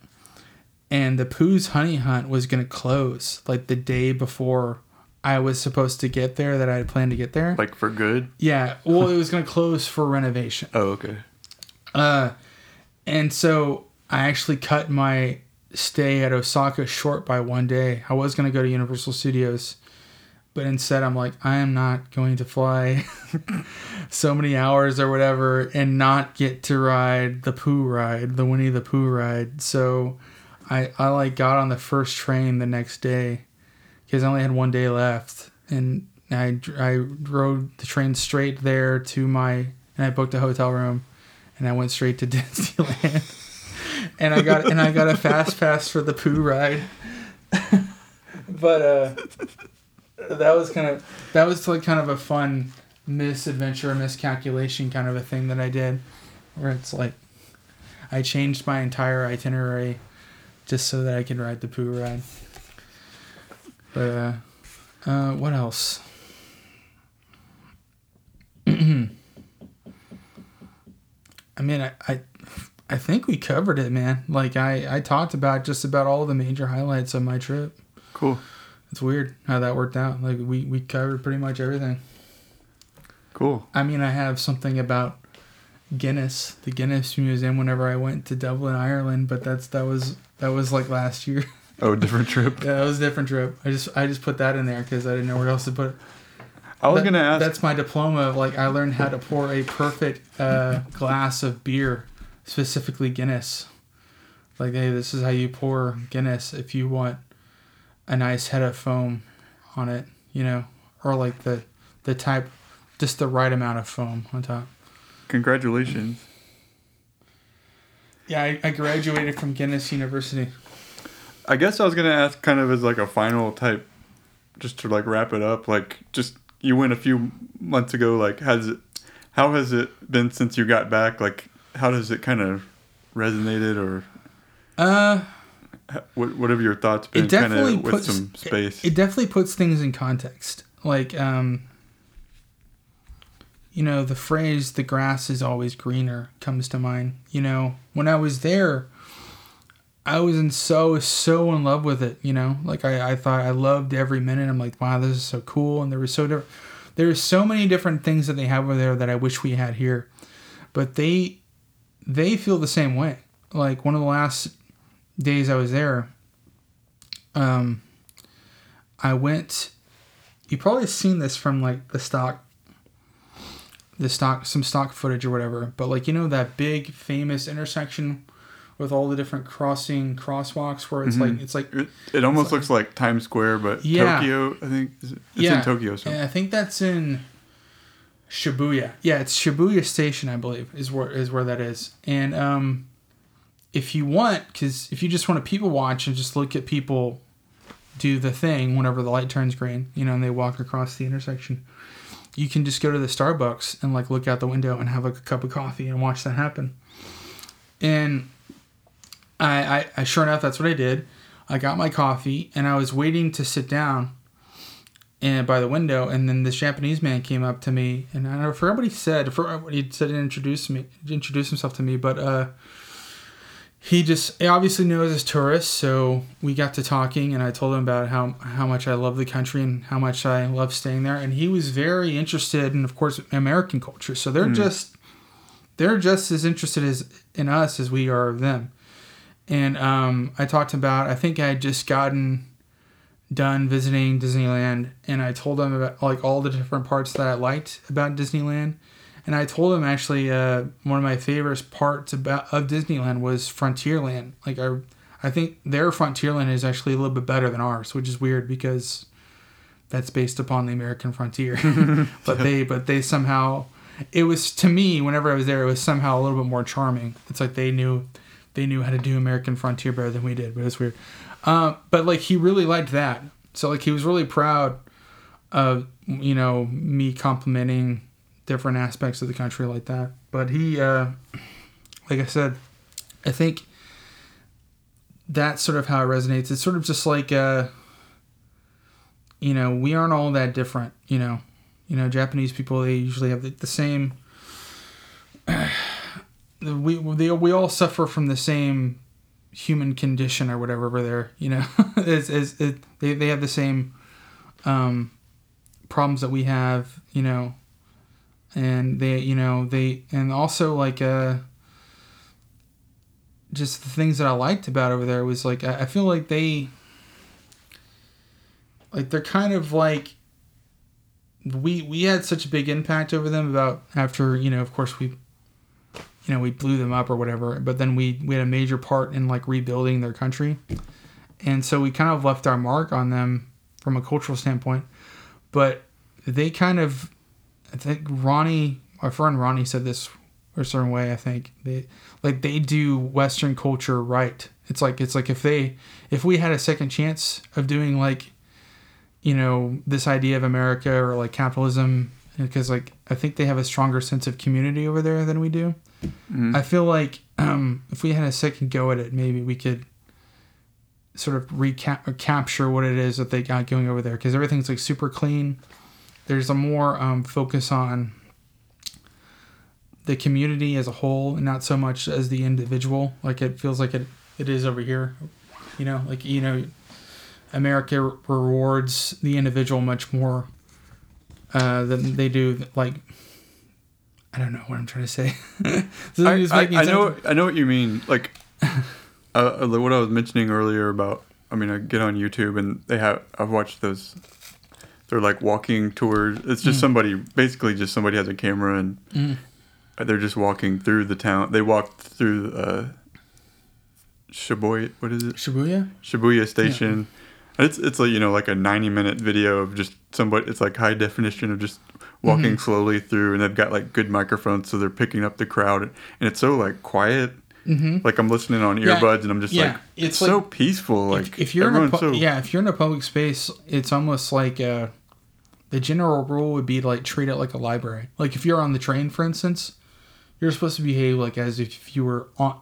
and the Pooh's Honey Hunt was gonna close like the day before I was supposed to get there that I had planned to get there. Like for good? Yeah. Well, it was gonna close for renovation. Oh, okay. Uh, and so I actually cut my stay at Osaka short by one day. I was gonna go to Universal Studios, but instead I'm like, I am not going to fly so many hours or whatever and not get to ride the Pooh ride, the Winnie the Pooh ride. So I, I like got on the first train the next day because I only had one day left, and I I rode the train straight there to my and I booked a hotel room, and I went straight to Disneyland, and I got and I got a fast pass for the Pooh ride, but uh, that was kind of that was like kind of a fun misadventure, miscalculation kind of a thing that I did, where it's like I changed my entire itinerary just so that I can ride the Pooh ride. But uh, uh, what else? I mean, I, I, I think we covered it, man. Like I, I talked about just about all the major highlights of my trip. Cool. It's weird how that worked out. Like we, we covered pretty much everything. Cool. I mean, I have something about Guinness, the Guinness Museum, whenever I went to Dublin, Ireland, but that's that was that was like last year. Oh, a different trip. yeah, that was a different trip. I just I just put that in there because I didn't know where else to put it. I was That- gonna ask. That's my diploma. Of, like I learned how to pour a perfect uh, glass of beer, specifically Guinness. Like, hey, this is how you pour Guinness if you want a nice head of foam on it, you know, or like the the type, just the right amount of foam on top. Congratulations. Yeah, I, I graduated from Guinness University. I guess I was gonna ask, kind of as like a final type, just to like wrap it up. Like, just you went a few months ago. Like, has it? How has it been since you got back? Like, how does it kind of resonated, or Uh, what? What have your thoughts been? it definitely kind of with puts some space. It, it definitely puts things in context. Like, um, you know, the phrase "the grass is always greener" comes to mind. You know, when I was there, I was in so so in love with it. You know, like I, I thought I loved every minute. I'm like, wow, this is so cool, and there was so different. There's so many different things that they have over there that I wish we had here, but they they feel the same way. Like one of the last days I was there, um, I went. You probably seen this from like the stock, the stock, some stock footage or whatever. But like you know that big famous intersection with all the different crossing crosswalks where it's like it's like It, it almost like- looks like Times Square, but Yeah. Tokyo. I think it's yeah, in Tokyo. So I think that's in Shibuya. Yeah, it's Shibuya Station, I believe, is where is where that is. And um, if you want, because if you just want to people watch and just look at people do the thing whenever the light turns green, you know, and they walk across the intersection, you can just go to the Starbucks and like look out the window and have like a cup of coffee and watch that happen. And I, I, I sure enough, that's what I did. I got my coffee and I was waiting to sit down and by the window, and then this Japanese man came up to me, and I don't know for what he said, for what he said, and introduced me, introduced himself to me, but uh, he just he obviously knows as tourists, so we got to talking, and I told him about how how much I love the country and how much I love staying there, and he was very interested in, of course, American culture. So they're just they're just as interested as in us as we are of them. And um, I talked about I think I had just gotten done visiting Disneyland, and I told him about like all the different parts that I liked about Disneyland. And I told him actually uh, one of my favorite parts about of Disneyland was Frontierland. Like I, I think their Frontierland is actually a little bit better than ours, which is weird because that's based upon the American frontier. but they but they somehow it was to me whenever I was there it was somehow a little bit more charming. It's like they knew they knew how to do American frontier better than we did, but it's weird. Um, but like he really liked that, so like he was really proud of you know me complimenting different aspects of the country like that. But he, uh, like I said, I think that's sort of how it resonates. It's sort of just like, uh, you know, we aren't all that different. You know, you know, Japanese people they usually have the, the same. we they, we all suffer from the same human condition or whatever over there. You know, it's, it's, it, they they have the same um, problems that we have. You know, and they you know they and also like uh just the things that I liked about over there was like I, I feel like they like they're kind of like we we had such a big impact over them about after you know of course we you know we blew them up or whatever but then we we had a major part in like rebuilding their country and so we kind of left our mark on them from a cultural standpoint but they kind of I think Ronnie, our friend Ronnie said this a certain way. I think they like they do Western culture right. It's like it's like if they if we had a second chance of doing like you know this idea of America or like capitalism because like I think they have a stronger sense of community over there than we do. Mm-hmm. I feel like um, if we had a second go at it, maybe we could sort of recap or capture what it is that they got going over there because everything's like super clean. There's a more um, focus on the community as a whole and not so much as the individual. Like it feels like it, it is over here. You know like you know america rewards the individual much more uh, than they do like i don't know what i'm trying to say I, I, I know i know what you mean like uh, what i was mentioning earlier about i mean i get on youtube and they have i've watched those they're like walking tours. It's just mm. somebody, basically, just somebody has a camera and mm. they're just walking through the town. They walked through uh, Shibuya. What is it? Shibuya. Shibuya Station. Yeah. It's it's like you know like a ninety minute video of just somebody. It's like high definition of just walking mm-hmm. slowly through, and they've got like good microphones, so they're picking up the crowd, and it's so like quiet. Mm-hmm. Like I'm listening on earbuds, yeah. and I'm just yeah. like, it's, it's like, so peaceful. Like if, if you're in a pu- so... yeah, if you're in a public space, it's almost like uh, the general rule would be to like treat it like a library. Like if you're on the train, for instance, you're supposed to behave like as if you were on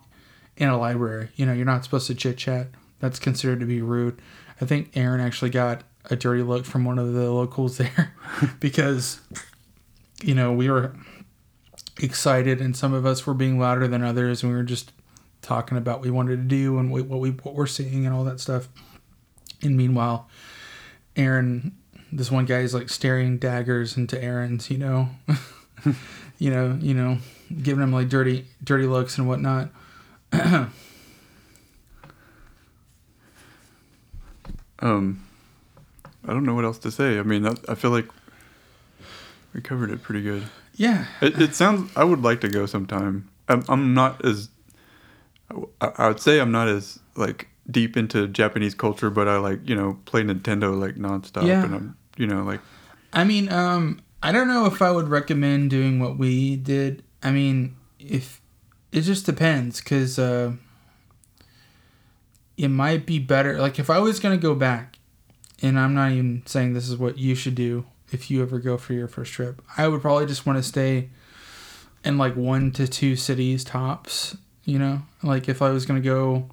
in a library. You know, you're not supposed to chit chat. That's considered to be rude. I think Aaron actually got a dirty look from one of the locals there because you know we were excited and some of us were being louder than others and we were just talking about what we wanted to do and what we what we're seeing and all that stuff. And meanwhile, Aaron this one guy is like staring daggers into Aaron's, you know, you know, you know, giving him like dirty, dirty looks and whatnot. um, I don't know what else to say. I mean, I, I feel like we covered it pretty good. Yeah. It, it sounds. I would like to go sometime. I'm, I'm not as. I, I would say I'm not as like deep into Japanese culture, but I like you know play Nintendo like nonstop, yeah. and I'm you know, like. I mean, um, I don't know if I would recommend doing what we did. I mean, if it just depends, cause uh, it might be better. Like if I was gonna go back, and I'm not even saying this is what you should do if you ever go for your first trip. I would probably just want to stay in like one to two cities tops. You know, like if I was gonna go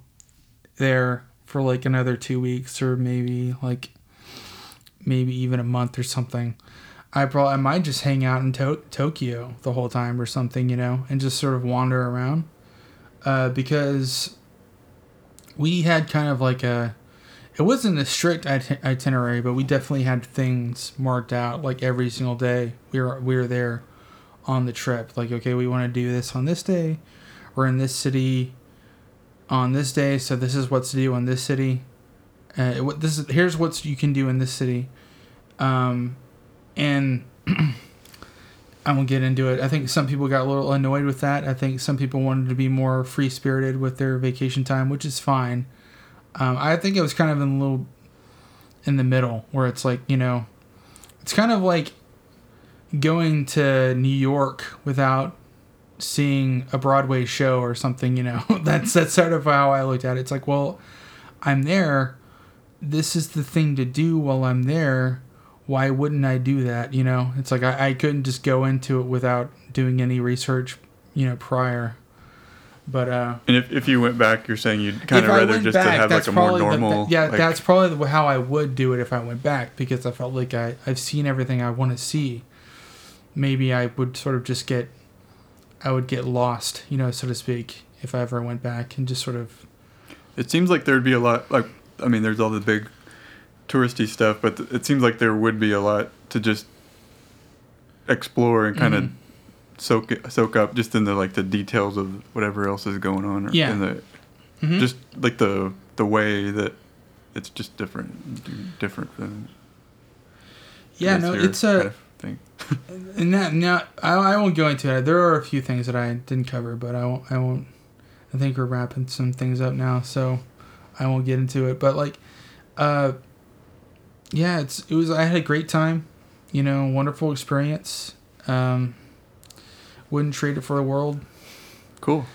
there for like another two weeks or maybe like maybe even a month or something. I probably I might just hang out in to- Tokyo the whole time or something, you know, and just sort of wander around, uh, because we had kind of like a, it wasn't a strict it- itinerary, but we definitely had things marked out like every single day. We were we were there on the trip. Like okay, we want to do this on this day. We're in this city on this day, so this is what's to do on this city. Uh, what this is here's what you can do in this city um, and I won't get into it. I think some people got a little annoyed with that. I think some people wanted to be more free spirited with their vacation time, which is fine. Um, I think it was kind of in a little in the middle where it's like you know it's kind of like going to New York without seeing a Broadway show or something, you know. that's that's sort of how I looked at it. It's like, well, I'm there. This is the thing to do while I'm there. Why wouldn't I do that? You know, it's like I, I couldn't just go into it without doing any research, you know, prior. But uh, and if, if you went back, you're saying you'd kind of rather just back, to have like a more normal. The, yeah, like, that's probably how I would do it if I went back because I felt like I I've seen everything I want to see. Maybe I would sort of just get, I would get lost, you know, so to speak, if I ever went back and just sort of. It seems like there'd be a lot like I mean, there's all the big touristy stuff, but it seems like there would be a lot to just explore and kind of mm-hmm soak soak up just in the like the details of whatever else is going on. Or yeah. In the, mm-hmm. Just like the the way that it's just different, different than. Yeah, no, it's a. Kind of thing. and that now I, I won't go into it. There are a few things that I didn't cover, but I won't. I won't. I think we're wrapping some things up now, so I won't get into it. But like, uh, yeah, it's it was. I had a great time. You know, wonderful experience. Um, wouldn't trade it for the world. Cool.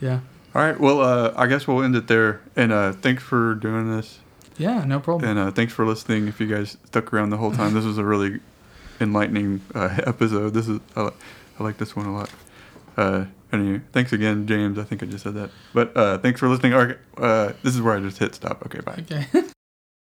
Yeah. All right. Well, uh, I guess we'll end it there. And uh, thanks for doing this. Yeah, no problem. And uh, thanks for listening. If you guys stuck around the whole time, this was a really enlightening uh, episode. This is I, I like this one a lot. Uh, anyway, thanks again, James. I think I just said that. But uh, thanks for listening. Uh, this is where I just hit stop. Okay, bye. Okay.